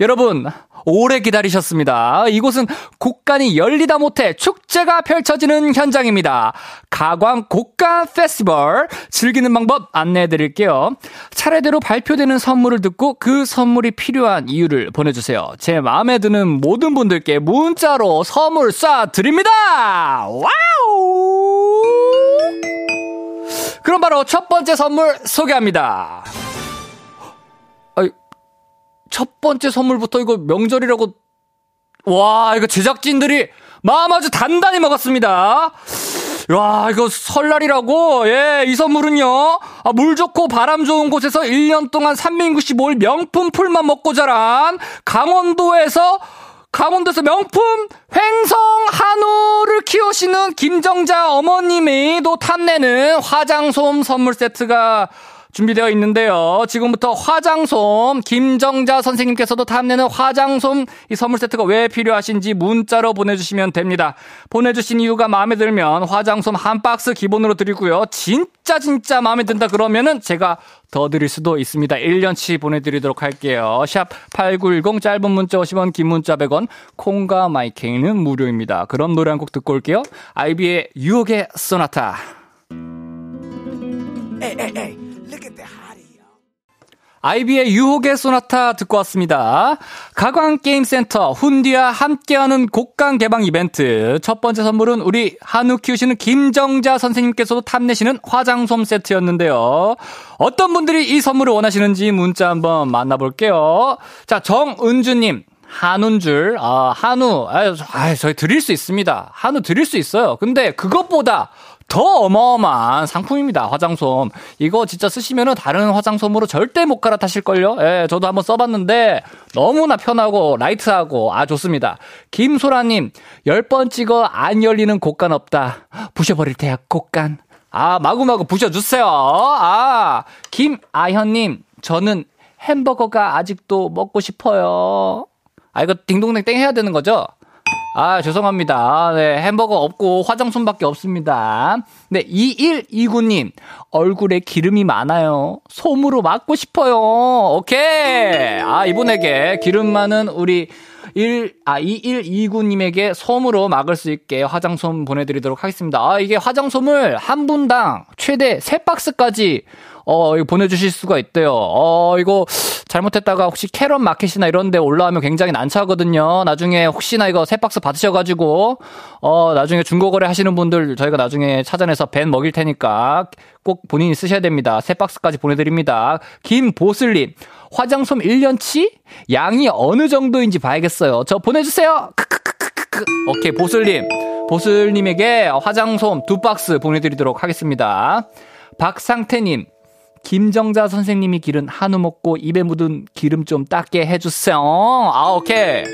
여러분, 오래 기다리셨습니다. 이곳은 곡간이 열리다 못해 축제가 펼쳐지는 현장입니다. 가광 곡간 페스티벌 즐기는 방법 안내해 드릴게요. 차례대로 발표되는 선물을 듣고 그 선물이 필요한 이유를 보내주세요. 제 마음에 드는 모든 분들께 문자로 선물 쏴 드립니다. 와 그럼 바로 첫 번째 선물 소개합니다. 첫 번째 선물부터 이거 명절이라고 와 이거 제작진들이 마음 아주 단단히 먹었습니다. 와 이거 설날이라고 예 이 선물은요 아, 물 좋고 바람 좋은 곳에서 1년 동안 365일 명품 풀만 먹고 자란 강원도에서 강원도에서 명품 횡성 한우를 키우시는 김정자 어머님이 또 탐내는 화장솜 선물 세트가 준비되어 있는데요. 지금부터 화장솜 김정자 선생님께서도 탐내는 화장솜 이 선물 세트가 왜 필요하신지 문자로 보내주시면 됩니다. 보내주신 이유가 마음에 들면 화장솜 한 박스 기본으로 드리고요. 진짜 진짜 마음에 든다 그러면은 제가 더 드릴 수도 있습니다. 1년치 보내드리도록 할게요. 샵 8910 짧은 문자 50원 긴 문자 100원 콩과 마이케이는 무료입니다. 그럼 노래 한 곡 듣고 올게요. 아이비의 유혹의 소나타 에이. 아이비의 유혹의 소나타 듣고 왔습니다. 가광게임센터 훈디와 함께하는 곡강 개방 이벤트. 첫 번째 선물은 우리 한우 키우시는 김정자 선생님께서도 탐내시는 화장솜 세트였는데요. 어떤 분들이 이 선물을 원하시는지 문자 한번 만나볼게요. 자, 정은주님. 한우인 줄, 아, 한우, 아, 아, 저희 드릴 수 있습니다. 한우 드릴 수 있어요. 근데 그것보다 더 어마어마한 상품입니다. 화장솜. 이거 진짜 쓰시면은 다른 화장솜으로 절대 못 갈아타실걸요? 예, 저도 한번 써봤는데 너무나 편하고 라이트하고 아, 좋습니다. 김소라님, 10번 찍어 안 열리는 곡간 없다. 부셔버릴 테야, 곡간. 아, 마구마구 부셔주세요. 아, 김아현님, 저는 햄버거가 아직도 먹고 싶어요. 아, 이거 딩동댕 땡 해야 되는 거죠? 아, 죄송합니다. 네, 햄버거 없고 화장솜밖에 없습니다. 네, 2129님, 얼굴에 기름이 많아요. 솜으로 막고 싶어요. 오케이. 아, 이분에게 기름 많은 우리 1, 아, 2129님에게 솜으로 막을 수 있게 화장솜 보내드리도록 하겠습니다. 아, 이게 화장솜을 한 분당 최대 3박스까지 어, 이거 보내주실 수가 있대요. 어, 이거 잘못했다가 혹시 캐럿 마켓이나 이런 데 올라오면 굉장히 난처하거든요. 나중에 혹시나 이거 세 박스 받으셔가지고, 어, 나중에 중고거래 하시는 분들 저희가 나중에 찾아내서 벤 먹일 테니까 꼭 본인이 쓰셔야 됩니다. 세 박스까지 보내드립니다. 김보슬님, 화장솜 1년치? 양이 어느 정도인지 봐야겠어요. 저 보내주세요! 크크크크크. 오케이, 보슬님. 보슬님에게 화장솜 두 박스 보내드리도록 하겠습니다. 박상태님, 김정자 선생님이 기른 한우 먹고 입에 묻은 기름 좀 닦게 해주세요. 아, 오케이.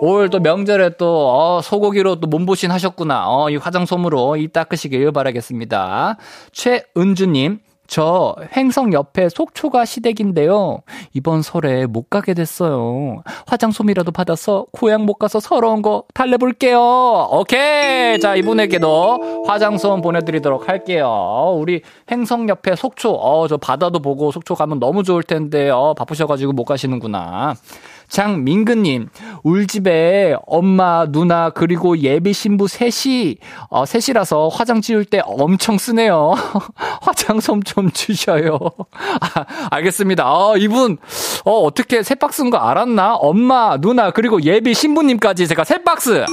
올 또 명절에 또, 어, 소고기로 또 몸보신 하셨구나. 어, 이 화장솜으로 이 닦으시길 바라겠습니다. 최은주님, 저 횡성 옆에 속초가 시댁인데요. 이번 설에 못 가게 됐어요. 화장솜이라도 받아서 고향 못 가서 서러운 거 달래볼게요. 오케이. 자, 이분에게도 화장솜 보내드리도록 할게요. 우리 횡성 옆에 속초, 어, 저 바다도 보고 속초 가면 너무 좋을 텐데, 어, 바쁘셔가지고 못 가시는구나. 장민근님, 울집에 엄마, 누나, 그리고 예비 신부 셋이, 어, 셋이라서 화장 지울 때 엄청 쓰네요. 화장솜 좀 주셔요. 아, 알겠습니다. 어, 이분, 어, 어떻게 세 박스인 거 알았나? 엄마, 누나, 그리고 예비 신부님까지 제가 세 박스,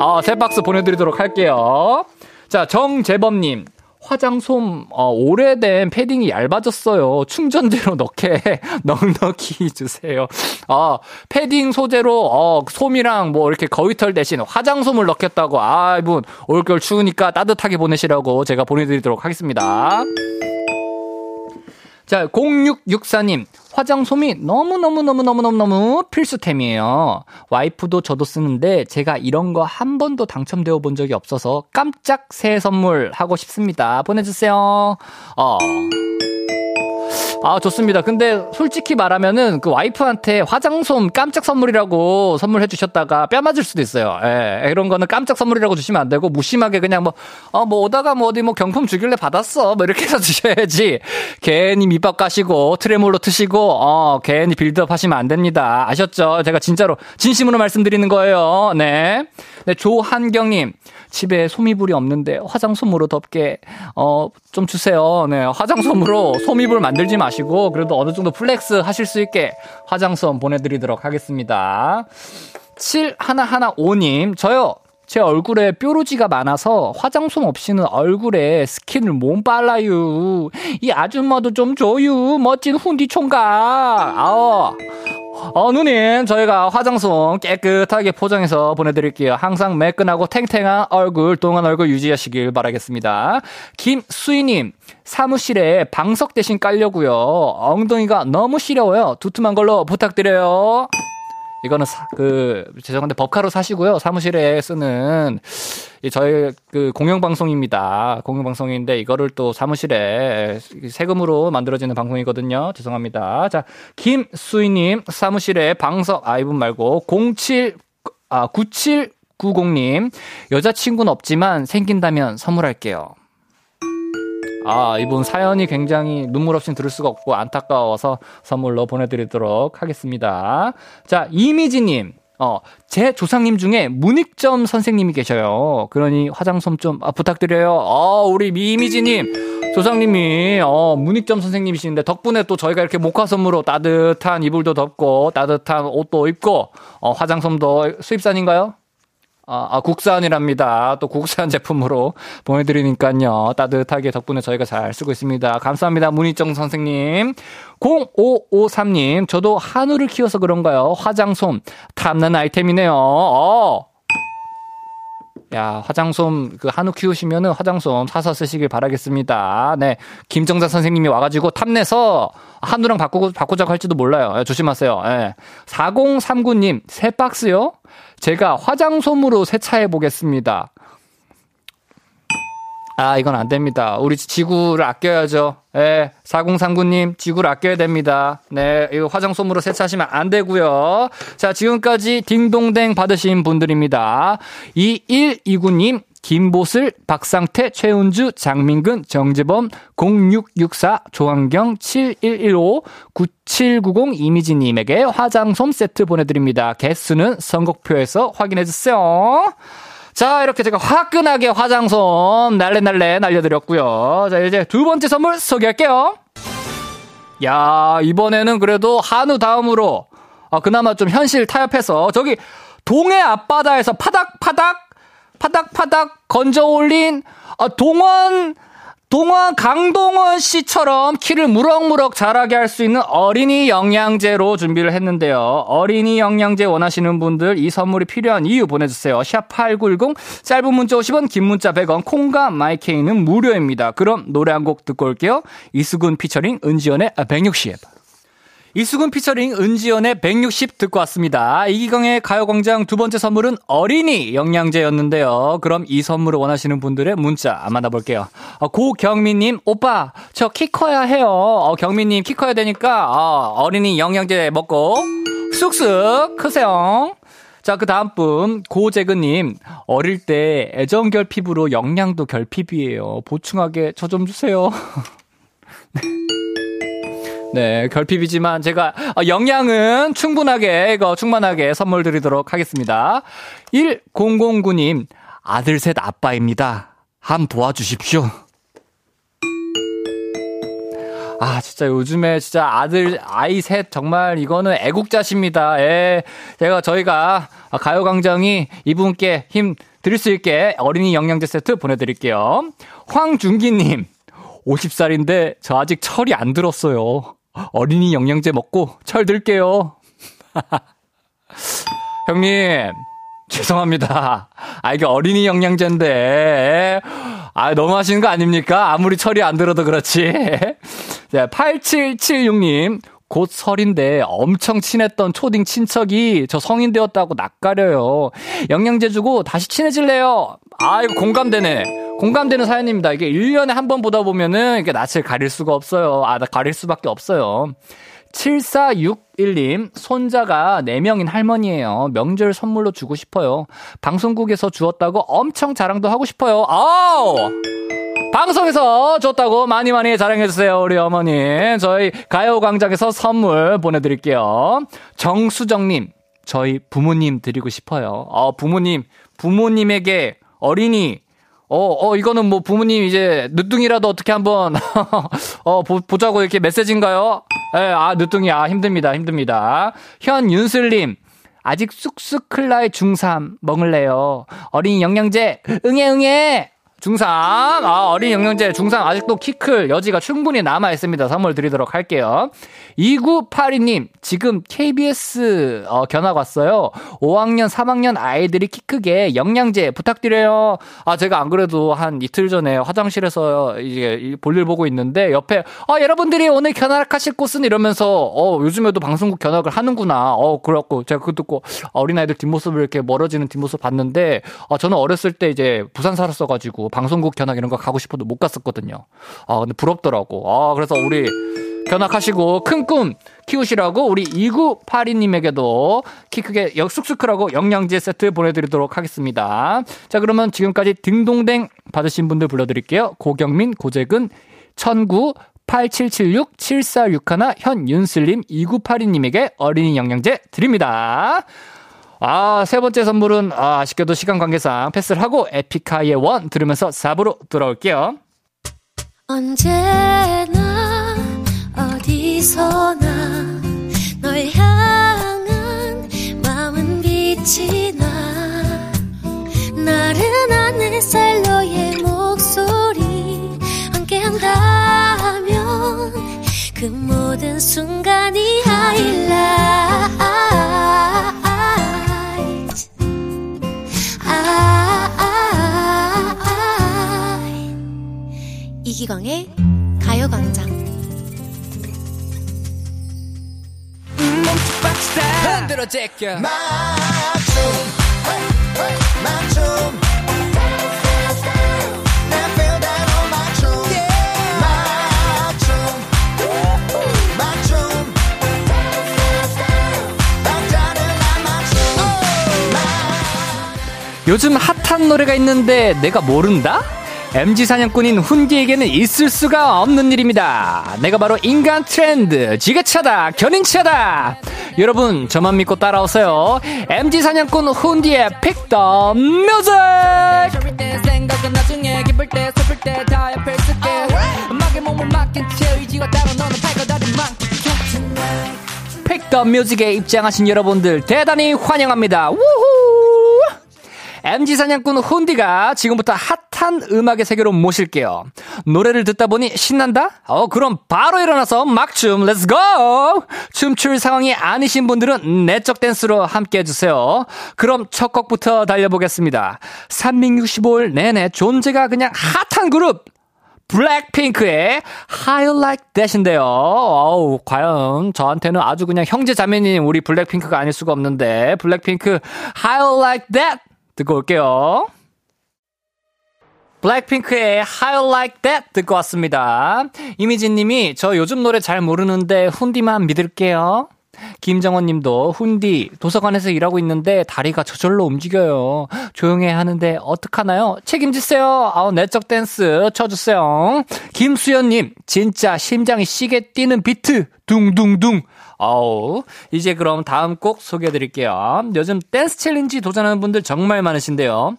어, 세 박스 보내드리도록 할게요. 자, 정재범님. 화장솜 어, 오래된 패딩이 얇아졌어요. 충전재로 넣게 넉넉히 주세요. 아 패딩 소재로 어, 솜이랑 뭐 이렇게 거위털 대신 화장솜을 넣겠다고 아 이분 올겨울 추우니까 따뜻하게 보내시라고 제가 보내드리도록 하겠습니다. 자, 0664님. 화장 솜이 너무너무너무너무너무너무 필수템이에요. 와이프도 저도 쓰는데 제가 이런 거 한 번도 당첨되어 본 적이 없어서 깜짝 새 선물 하고 싶습니다. 보내주세요. 어. 아, 좋습니다. 근데 솔직히 말하면은 그 와이프한테 화장솜 깜짝 선물이라고 선물해 주셨다가 뼈 맞을 수도 있어요. 예, 이런 거는 깜짝 선물이라고 주시면 안 되고 무심하게 그냥 뭐, 어, 뭐 오다가 뭐 어디 뭐 경품 주길래 받았어. 뭐 이렇게 해서 주셔야지. 괜히 밑밥 까시고 트레몰로 트시고, 어, 괜히 빌드업 하시면 안 됩니다. 아셨죠? 제가 진짜로 진심으로 말씀드리는 거예요. 네. 네, 조한경님. 집에 솜이불이 없는데 화장솜으로 덮게 어 좀 주세요. 네, 화장솜으로 솜이불 만들지 마시고 그래도 어느 정도 flex 하실 수 있게 화장솜 보내 드리도록 하겠습니다. 7115님, 저요. 제 얼굴에 뾰루지가 많아서 화장솜 없이는 얼굴에 스킨을 못 발라요. 이 아줌마도 좀 줘요. 멋진 훈디 총각. 아어. 어, 누님, 저희가 화장솜 깨끗하게 포장해서 보내드릴게요. 항상 매끈하고 탱탱한 얼굴, 동안 얼굴 유지하시길 바라겠습니다. 김수희님, 사무실에 방석 대신 깔려고요. 엉덩이가 너무 시려워요. 두툼한 걸로 부탁드려요. 이거는 사, 그 죄송한데 법카로 사시고요. 사무실에 쓰는 저희 그 공영 방송입니다. 공영 방송인데 이거를 또 사무실에 세금으로 만들어지는 방송이거든요. 죄송합니다. 자, 김수희 님 사무실에 방석 아이분 말고 07 아, 9790님 여자친구는 없지만 생긴다면 선물할게요. 아, 이분 사연이 굉장히 눈물 없이 들을 수가 없고 안타까워서 선물로 보내드리도록 하겠습니다. 자, 이미지님. 어, 제 조상님 중에 문익점 선생님이 계셔요. 그러니 화장솜 좀 아, 부탁드려요. 어, 우리 이미지님. 조상님이, 어, 문익점 선생님이시는데 덕분에 또 저희가 이렇게 목화 선물로 따뜻한 이불도 덮고 따뜻한 옷도 입고, 어, 화장솜도 수입산인가요? 아, 아, 국산이랍니다. 또 국산 제품으로 보내드리니까요. 따뜻하게 덕분에 저희가 잘 쓰고 있습니다. 감사합니다. 문희정 선생님. 0553님, 저도 한우를 키워서 그런가요? 화장솜, 탐난 아이템이네요. 어. 야, 화장솜, 그 한우 키우시면은 화장솜 사서 쓰시길 바라겠습니다. 네. 김정자 선생님이 와가지고 탐내서 한우랑 바꾸고, 바꾸자고 할지도 몰라요. 예, 조심하세요. 예. 4039님, 새 박스요? 제가 화장솜으로 세차해 보겠습니다. 아, 이건 안 됩니다. 우리 지구를 아껴야죠. 예, 4039님, 지구를 아껴야 됩니다. 네, 이거 화장솜으로 세차하시면 안 되고요. 자, 지금까지 딩동댕 받으신 분들입니다. 2129님, 김보슬, 박상태, 최은주, 장민근, 정재범, 0664, 조한경, 7115, 9790 이미지님에게 화장솜 세트 보내드립니다. 개수는 선곡표에서 확인해주세요. 자, 이렇게 제가 화끈하게 화장솜 날래날래 날려드렸고요. 자, 이제 두 번째 선물 소개할게요. 야, 이번에는 그래도 한우 다음으로, 아, 그나마 좀 현실 타협해서, 저기, 동해 앞바다에서 파닥파닥 파닥파닥 건져 올린 아, 동원 동원 강동원 씨처럼 키를 무럭무럭 자라게 할 수 있는 어린이 영양제로 준비를 했는데요. 어린이 영양제 원하시는 분들 이 선물이 필요한 이유 보내주세요. 샵 8910 짧은 문자 50원 긴 문자 100원 콩과 마이케이는 무료입니다. 그럼 노래 한 곡 듣고 올게요. 이수근 피처링 은지연의 160. 이수근 피처링 은지연의 160 듣고 왔습니다. 이기광의 가요광장 두 번째 선물은 어린이 영양제였는데요. 그럼 이 선물을 원하시는 분들의 문자 만나볼게요. 어, 고경민님, 오빠, 저 키 커야 해요. 어, 경민님 키 커야 되니까 어, 어린이 영양제 먹고 쑥쑥 크세요. 자, 그 다음 분, 고재근님. 어릴 때 애정 결핍으로 영양도 결핍이에요. 보충하게 저 좀 주세요. 네, 결핍이지만 제가 영양은 충분하게, 이거 충만하게 선물 드리도록 하겠습니다. 1009님, 아들 셋 아빠입니다. 한 도와주십시오. 아, 진짜 요즘에 진짜 아들, 아이 셋 정말 이거는 애국자십니다. 예. 제가 저희가 가요광장이 이분께 힘 드릴 수 있게 어린이 영양제 세트 보내드릴게요. 황준기님, 50살인데 저 아직 철이 안 들었어요. 어린이 영양제 먹고 철 들게요. 형님, 죄송합니다. 아, 이게 어린이 영양제인데. 아, 너무 하시는 거 아닙니까? 아무리 철이 안 들어도 그렇지. 자, 8776님. 곧 설인데 엄청 친했던 초딩 친척이 저 성인 되었다고 낯가려요. 영양제 주고 다시 친해질래요. 아, 이거 공감되네. 공감되는 사연입니다. 이게 1년에 한 번 보다 보면은 이게 낯을 가릴 수가 없어요. 아, 나 가릴 수밖에 없어요. 7461님, 손자가 4명인 할머니예요. 명절 선물로 주고 싶어요. 방송국에서 주었다고 엄청 자랑도 하고 싶어요. 아우! 방송에서 줬다고 많이 많이 자랑해주세요, 우리 어머님. 저희 가요광장에서 선물 보내드릴게요. 정수정님, 저희 부모님 드리고 싶어요. 어, 부모님, 부모님에게 어린이, 어, 어, 이거는 뭐 부모님 이제 늦둥이라도 어떻게 한번, 어, 보, 보자고 이렇게 메시지인가요? 예, 아, 늦둥이, 아, 힘듭니다, 힘듭니다. 현윤슬님, 아직 쑥쑥 클 나의 중3 먹을래요. 어린이 영양제, 응애, 응애! 중3, 아, 어린 영양제 중3 아직도 키 클 여지가 충분히 남아 있습니다. 선물 드리도록 할게요. 2982님, 지금 KBS 어, 견학 왔어요. 5학년, 3학년 아이들이 키 크게 영양제 부탁드려요. 아, 제가 안 그래도 한 이틀 전에 화장실에서 이제 볼일 보고 있는데 옆에, 아, 여러분들이 오늘 견학하실 곳은 이러면서, 어, 요즘에도 방송국 견학을 하는구나. 어, 그렇고, 제가 그거 듣고 어린아이들 뒷모습을 이렇게 멀어지는 뒷모습 봤는데, 어, 저는 어렸을 때 이제 부산 살았어 가지고 방송국 견학 이런 거 가고 싶어도 못 갔었거든요. 아, 근데 부럽더라고. 아, 그래서 우리 견학하시고 큰 꿈 키우시라고 우리 2982님에게도 키 크게 쑥쑥 크라고 영양제 세트 보내드리도록 하겠습니다. 자, 그러면 지금까지 딩동댕 받으신 분들 불러드릴게요. 고경민, 고재근, 천구, 8776-7461 현윤슬님 2982님에게 어린이 영양제 드립니다. 아, 세 번째 선물은 아, 아쉽게도 시간 관계상 패스를 하고 에픽하이의 원 들으면서 4부로 돌아올게요. 언제나 어디서나 널 향한 마음은 빛이 나 나른한 햇살 너의 목소리 함께한다면 그 모든 순간이 하이라 이기광의 가요광장 흔들어 제껴 맞춤 맞춤 내 feel that on 맞춤 맞춤 맞춤 남자는 안 맞춤 요즘 핫한 노래가 있는데 내가 모른다? MG 사냥꾼인 훈디에게는 있을 수가 없는 일입니다. 내가 바로 인간 트렌드, 지게차다, 견인차다. 여러분, 저만 믿고 따라오세요. MG 사냥꾼 훈디의 Music! Pick the Music에 입장하신 여러분들 대단히 환영합니다. 우후! MZ 사냥꾼 훈디가 지금부터 핫 한 음악의 세계로 모실게요. 노래를 듣다 보니 신난다? 어, 그럼 바로 일어나서 막춤, let's go! 춤출 상황이 아니신 분들은 내적 댄스로 함께 해주세요. 그럼 첫 곡부터 달려보겠습니다. 365일 내내 존재가 그냥 핫한 그룹! 블랙핑크의 Like That인데요. 어우, 과연 저한테는 아주 그냥 형제 자매님 우리 블랙핑크가 아닐 수가 없는데 블랙핑크 You Like 듣고 올게요. 블랙핑크의 How Like That 듣고 왔습니다. 이미진 님이 저 요즘 노래 잘 모르는데 훈디만 믿을게요. 김정원 님도 훈디 도서관에서 일하고 있는데 다리가 저절로 움직여요. 조용해 하는데 어떡하나요? 책임지세요. 아우 내적 댄스 쳐주세요. 김수연 님 진짜 심장이 시게 뛰는 비트 둥둥둥 아우 이제 그럼 다음 곡 소개해 드릴게요. 요즘 댄스 challenge 도전하는 분들 정말 많으신데요.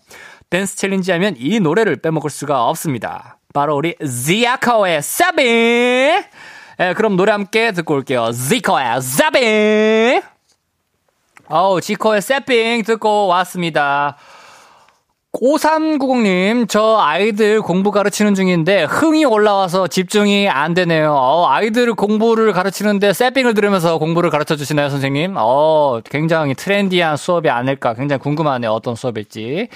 댄스 challenge 하면 이 노래를 빼먹을 수가 없습니다. 바로 우리 지아코의 새삥 예, 그럼 노래 함께 듣고 올게요. 지코의 새삥 어우, 지코의 새삥 듣고 왔습니다. 5390님, 저 아이들 공부 가르치는 중인데 흥이 올라와서 집중이 안 되네요. 어, 아이들 공부를 가르치는데 새삥을 들으면서 공부를 가르쳐 주시나요, 선생님? 어, 굉장히 trendy한 수업이 아닐까 굉장히 궁금하네요. 어떤 수업일지.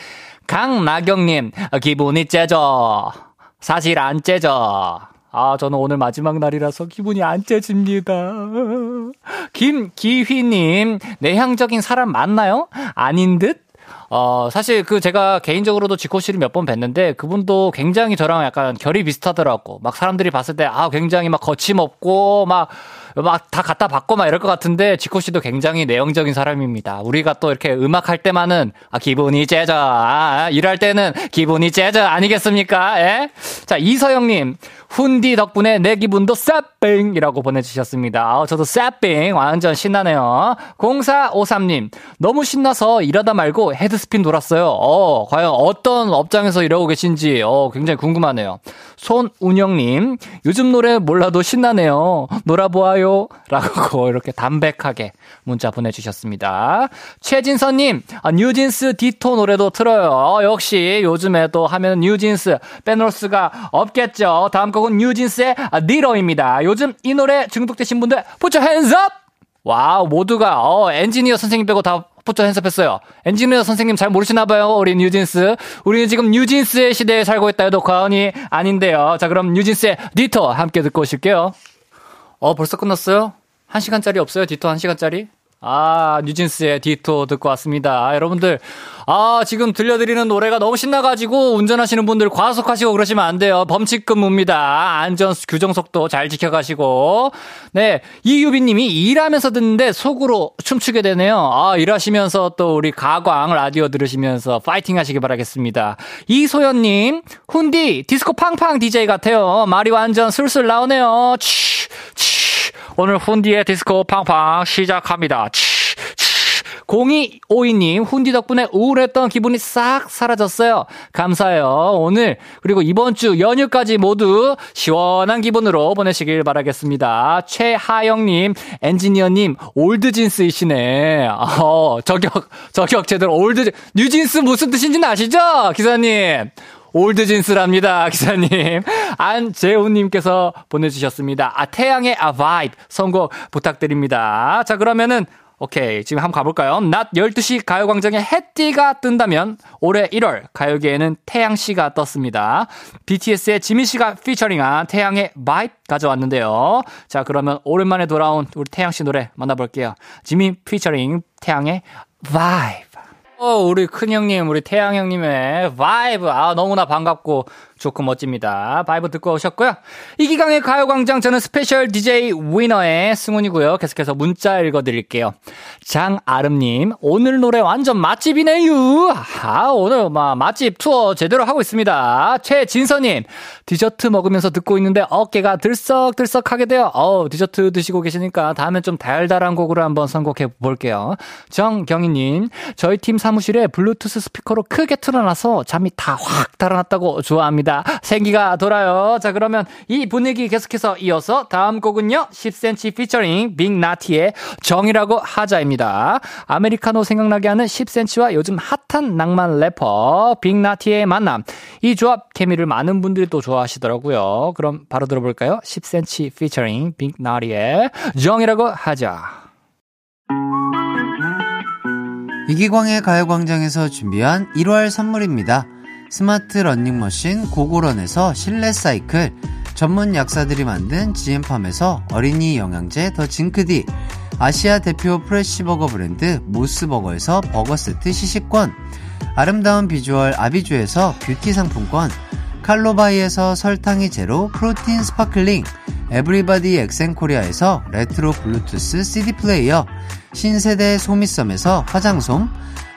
강나경님, 기분이 째져. 사실 안 째져. 아, 저는 오늘 마지막 날이라서 기분이 안 째집니다. 김기휘님, 내향적인 사람 맞나요? 아닌 듯? 어, 사실 그 제가 개인적으로도 지코 씨를 몇 번 뵀는데 그분도 굉장히 저랑 약간 결이 비슷하더라고. 막 사람들이 봤을 때 아, 굉장히 막 거침없고 막 막 다 갖다 받고 막 이럴 것 같은데 지코 씨도 굉장히 내용적인 사람입니다. 우리가 또 이렇게 음악 할 때만은 아 기분이 째져. 아, 일할 때는 기분이 째져 아니겠습니까? 예? 자, 이서영 님. 훈디 덕분에 내 기분도 쌉빙이라고 보내주셨습니다. 아, 저도 쌉빙 완전 신나네요. 0453님 너무 신나서 일하다 말고 헤드스핀 돌았어요. 어, 과연 어떤 업장에서 일하고 계신지 어, 굉장히 궁금하네요. 손운영님 요즘 노래 몰라도 신나네요. 놀아보아요. 라고 이렇게 담백하게 문자 보내주셨습니다. 최진선님 아, 뉴진스 디토 노래도 틀어요. 어, 역시 요즘에 또 하면 뉴진스 빼놓을 수가 없겠죠. 다음 곡은 뉴진스의 Ditto입니다. 요즘 이 노래 중독되신 분들 put your! wow, 모두가, 어, 엔지니어 선생님 빼고 다 put your hands up 했어요. 엔지니어 선생님 잘 모르시나 봐요. 우리 뉴진스. 우리는 지금 뉴진스의 시대에 살고 있다 해도 과언이 아닌데요. 자, 그럼 뉴진스의 Ditto 함께 듣고 오실게요. 어, 벌써 끝났어요? 한 시간짜리 없어요? Ditto 한 시간짜리? 아, 뉴진스의 Ditto 듣고 왔습니다. 아, 여러분들, 아, 지금 들려드리는 노래가 너무 신나가지고 운전하시는 분들 과속하시고 그러시면 안 돼요. 범칙금무입니다. 안전 규정 속도 잘 지켜가시고. 네, 이유빈 님이 일하면서 듣는데 속으로 춤추게 되네요. 아, 일하시면서 또 우리 가광 라디오 들으시면서 파이팅 하시기 바라겠습니다. 이소연 님, 훈디, 디스코 팡팡 DJ 같아요. 말이 완전 술술 나오네요. 치, 치. 오늘 훈디의 디스코 팡팡 시작합니다. 치, 치. 0252님, 훈디 덕분에 우울했던 기분이 싹 사라졌어요. 감사해요. 오늘, 그리고 이번 주 연휴까지 모두 시원한 기분으로 보내시길 바라겠습니다. 최하영님, 엔지니어님, 올드진스이시네. 어, 저격, 저격 제대로 old, 뉴진스 무슨 뜻인지는 아시죠? 기사님. 올드진스랍니다, 기사님. 안재훈님께서 보내주셨습니다. 아, 태양의 아, VIBE 선곡 부탁드립니다. 자, 그러면은, 오케이. 지금 한번 가볼까요? 낮 12시 가요광장에 해띠가 뜬다면 올해 1월 가요계에는 태양씨가 떴습니다. BTS의 지민씨가 featuring한 태양의 VIBE 가져왔는데요. 자, 그러면 오랜만에 돌아온 우리 태양씨 노래 만나볼게요. 지민 피처링 태양의 VIBE. 어, 우리 큰 형님, 우리 태양 형님의 VIBE. 아, 너무나 반갑고 좋고 멋집니다. VIBE 듣고 오셨고요. 이기광의 가요광장 저는 special DJ 위너의 승훈이고요. 계속해서 문자 읽어드릴게요. 장아름님, 오늘 노래 완전 맛집이네요. 아, 오늘 막 맛집 투어 제대로 하고 있습니다. 최진서님, 디저트 먹으면서 듣고 있는데 어깨가 들썩들썩하게 돼요. 어 디저트 드시고 계시니까 다음엔 좀 달달한 곡으로 한번 선곡해 볼게요. 정경희님, 저희 팀 사무실에 블루투스 스피커로 크게 틀어놔서 잠이 다 확 달아났다고 좋아합니다. 생기가 돌아요. 자, 그러면 이 분위기 계속해서 이어서 다음 곡은요, 10cm 피처링 빅나티의 정이라고 하자입니다. 아메리카노 생각나게 하는 10cm와 요즘 핫한 낭만 래퍼 빅나티의 만남. 이 조합 케미를 많은 분들이 또 좋아하시더라고요. 그럼 바로 들어볼까요? 10cm 피처링 빅나티의 정이라고 하자. 이기광의 가요광장에서 준비한 1월 선물입니다. 스마트 러닝머신 고고런에서 실내 사이클, 전문 약사들이 만든 지엠팜에서 어린이 영양제 더 징크디, 아시아 대표 프레시버거 브랜드 모스버거에서 버거 세트 시식권, 아름다운 비주얼 아비주에서 뷰티 상품권, 칼로바이에서 설탕이 제로 프로틴 스파클링, 에브리바디 엑센코리아에서 레트로 블루투스 CD 플레이어, 신세대 소미섬에서 화장솜,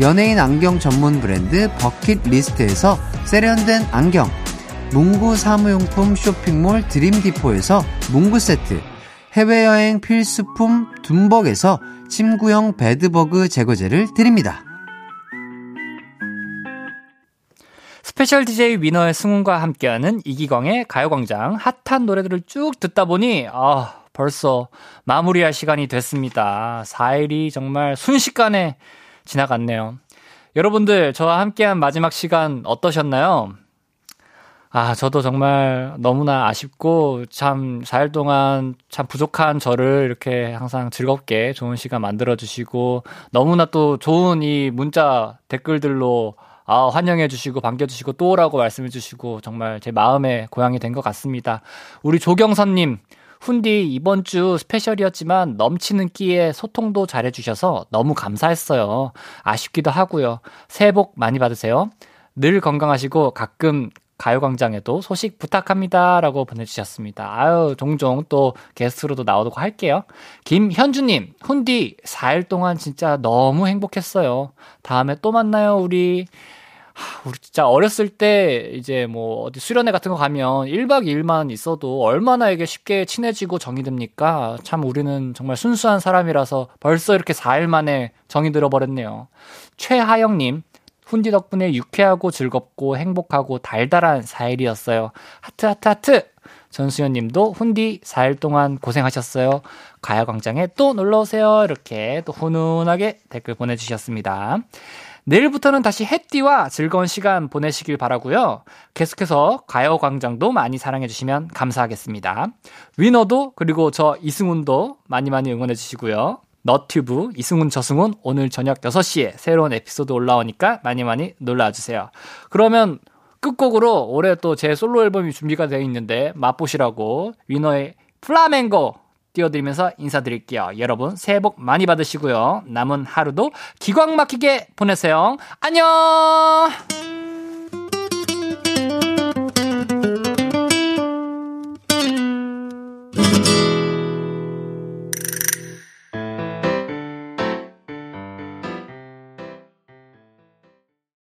연예인 안경 전문 브랜드 버킷 리스트에서 세련된 안경, 문구 사무용품 쇼핑몰 드림디포에서 문구 세트, 해외여행 필수품 둠벅에서 침구형 베드버그 제거제를 드립니다. 스페셜 DJ 위너의 승훈과 함께하는 이기광의 가요광장 핫한 노래들을 쭉 듣다 보니 아 벌써 마무리할 시간이 됐습니다. 4일이 정말 순식간에 지나갔네요. 여러분들 저와 함께한 마지막 시간 어떠셨나요? 아, 저도 정말 너무나 아쉽고 참 4일 동안 참 부족한 저를 이렇게 항상 즐겁게 좋은 시간 만들어 주시고 너무나 또 좋은 이 문자 댓글들로 아, 환영해 주시고 반겨 주시고 또 오라고 말씀해 주시고 정말 제 마음에 고향이 된 것 같습니다. 우리 조경선 님 훈디 이번 주 스페셜이었지만 넘치는 끼에 소통도 잘해 주셔서 너무 감사했어요. 아쉽기도 하고요. 새해 복 많이 받으세요. 늘 건강하시고 가끔 가요광장에도 소식 부탁합니다. 라고 보내주셨습니다. 아유, 종종 또 게스트로도 나오고 할게요. 김현주님, 훈디, 4일 동안 진짜 너무 행복했어요. 다음에 또 만나요, 우리. 하, 우리 진짜 어렸을 때 이제 뭐 어디 수련회 같은 거 가면 1박 2일만 있어도 얼마나 이게 쉽게 친해지고 정이 듭니까? 참 우리는 정말 순수한 사람이라서 벌써 이렇게 4일 만에 정이 들어버렸네요. 최하영님, 훈디 덕분에 유쾌하고 즐겁고 행복하고 달달한 4일이었어요. 하트, 하트, 하트! 전수연 님도 훈디 4일 동안 고생하셨어요. 가야광장에 또 놀러오세요. 이렇게 또 훈훈하게 댓글 보내주셨습니다. 내일부터는 다시 해띠와 즐거운 시간 보내시길 바라고요. 계속해서 가요광장도 많이 사랑해주시면 감사하겠습니다. 위너도 그리고 저 이승훈도 많이 많이 응원해주시고요. 너튜브 이승훈 저승훈 오늘 저녁 6시에 새로운 에피소드 올라오니까 많이 많이 놀라주세요. 그러면 끝곡으로 올해 또 제 솔로 앨범이 준비가 되어 있는데 맛보시라고 위너의 플라멩고 띄워드리면서 인사드릴게요. 여러분 새해 복 많이 받으시고요. 남은 하루도 기광 막히게 보내세요. 안녕!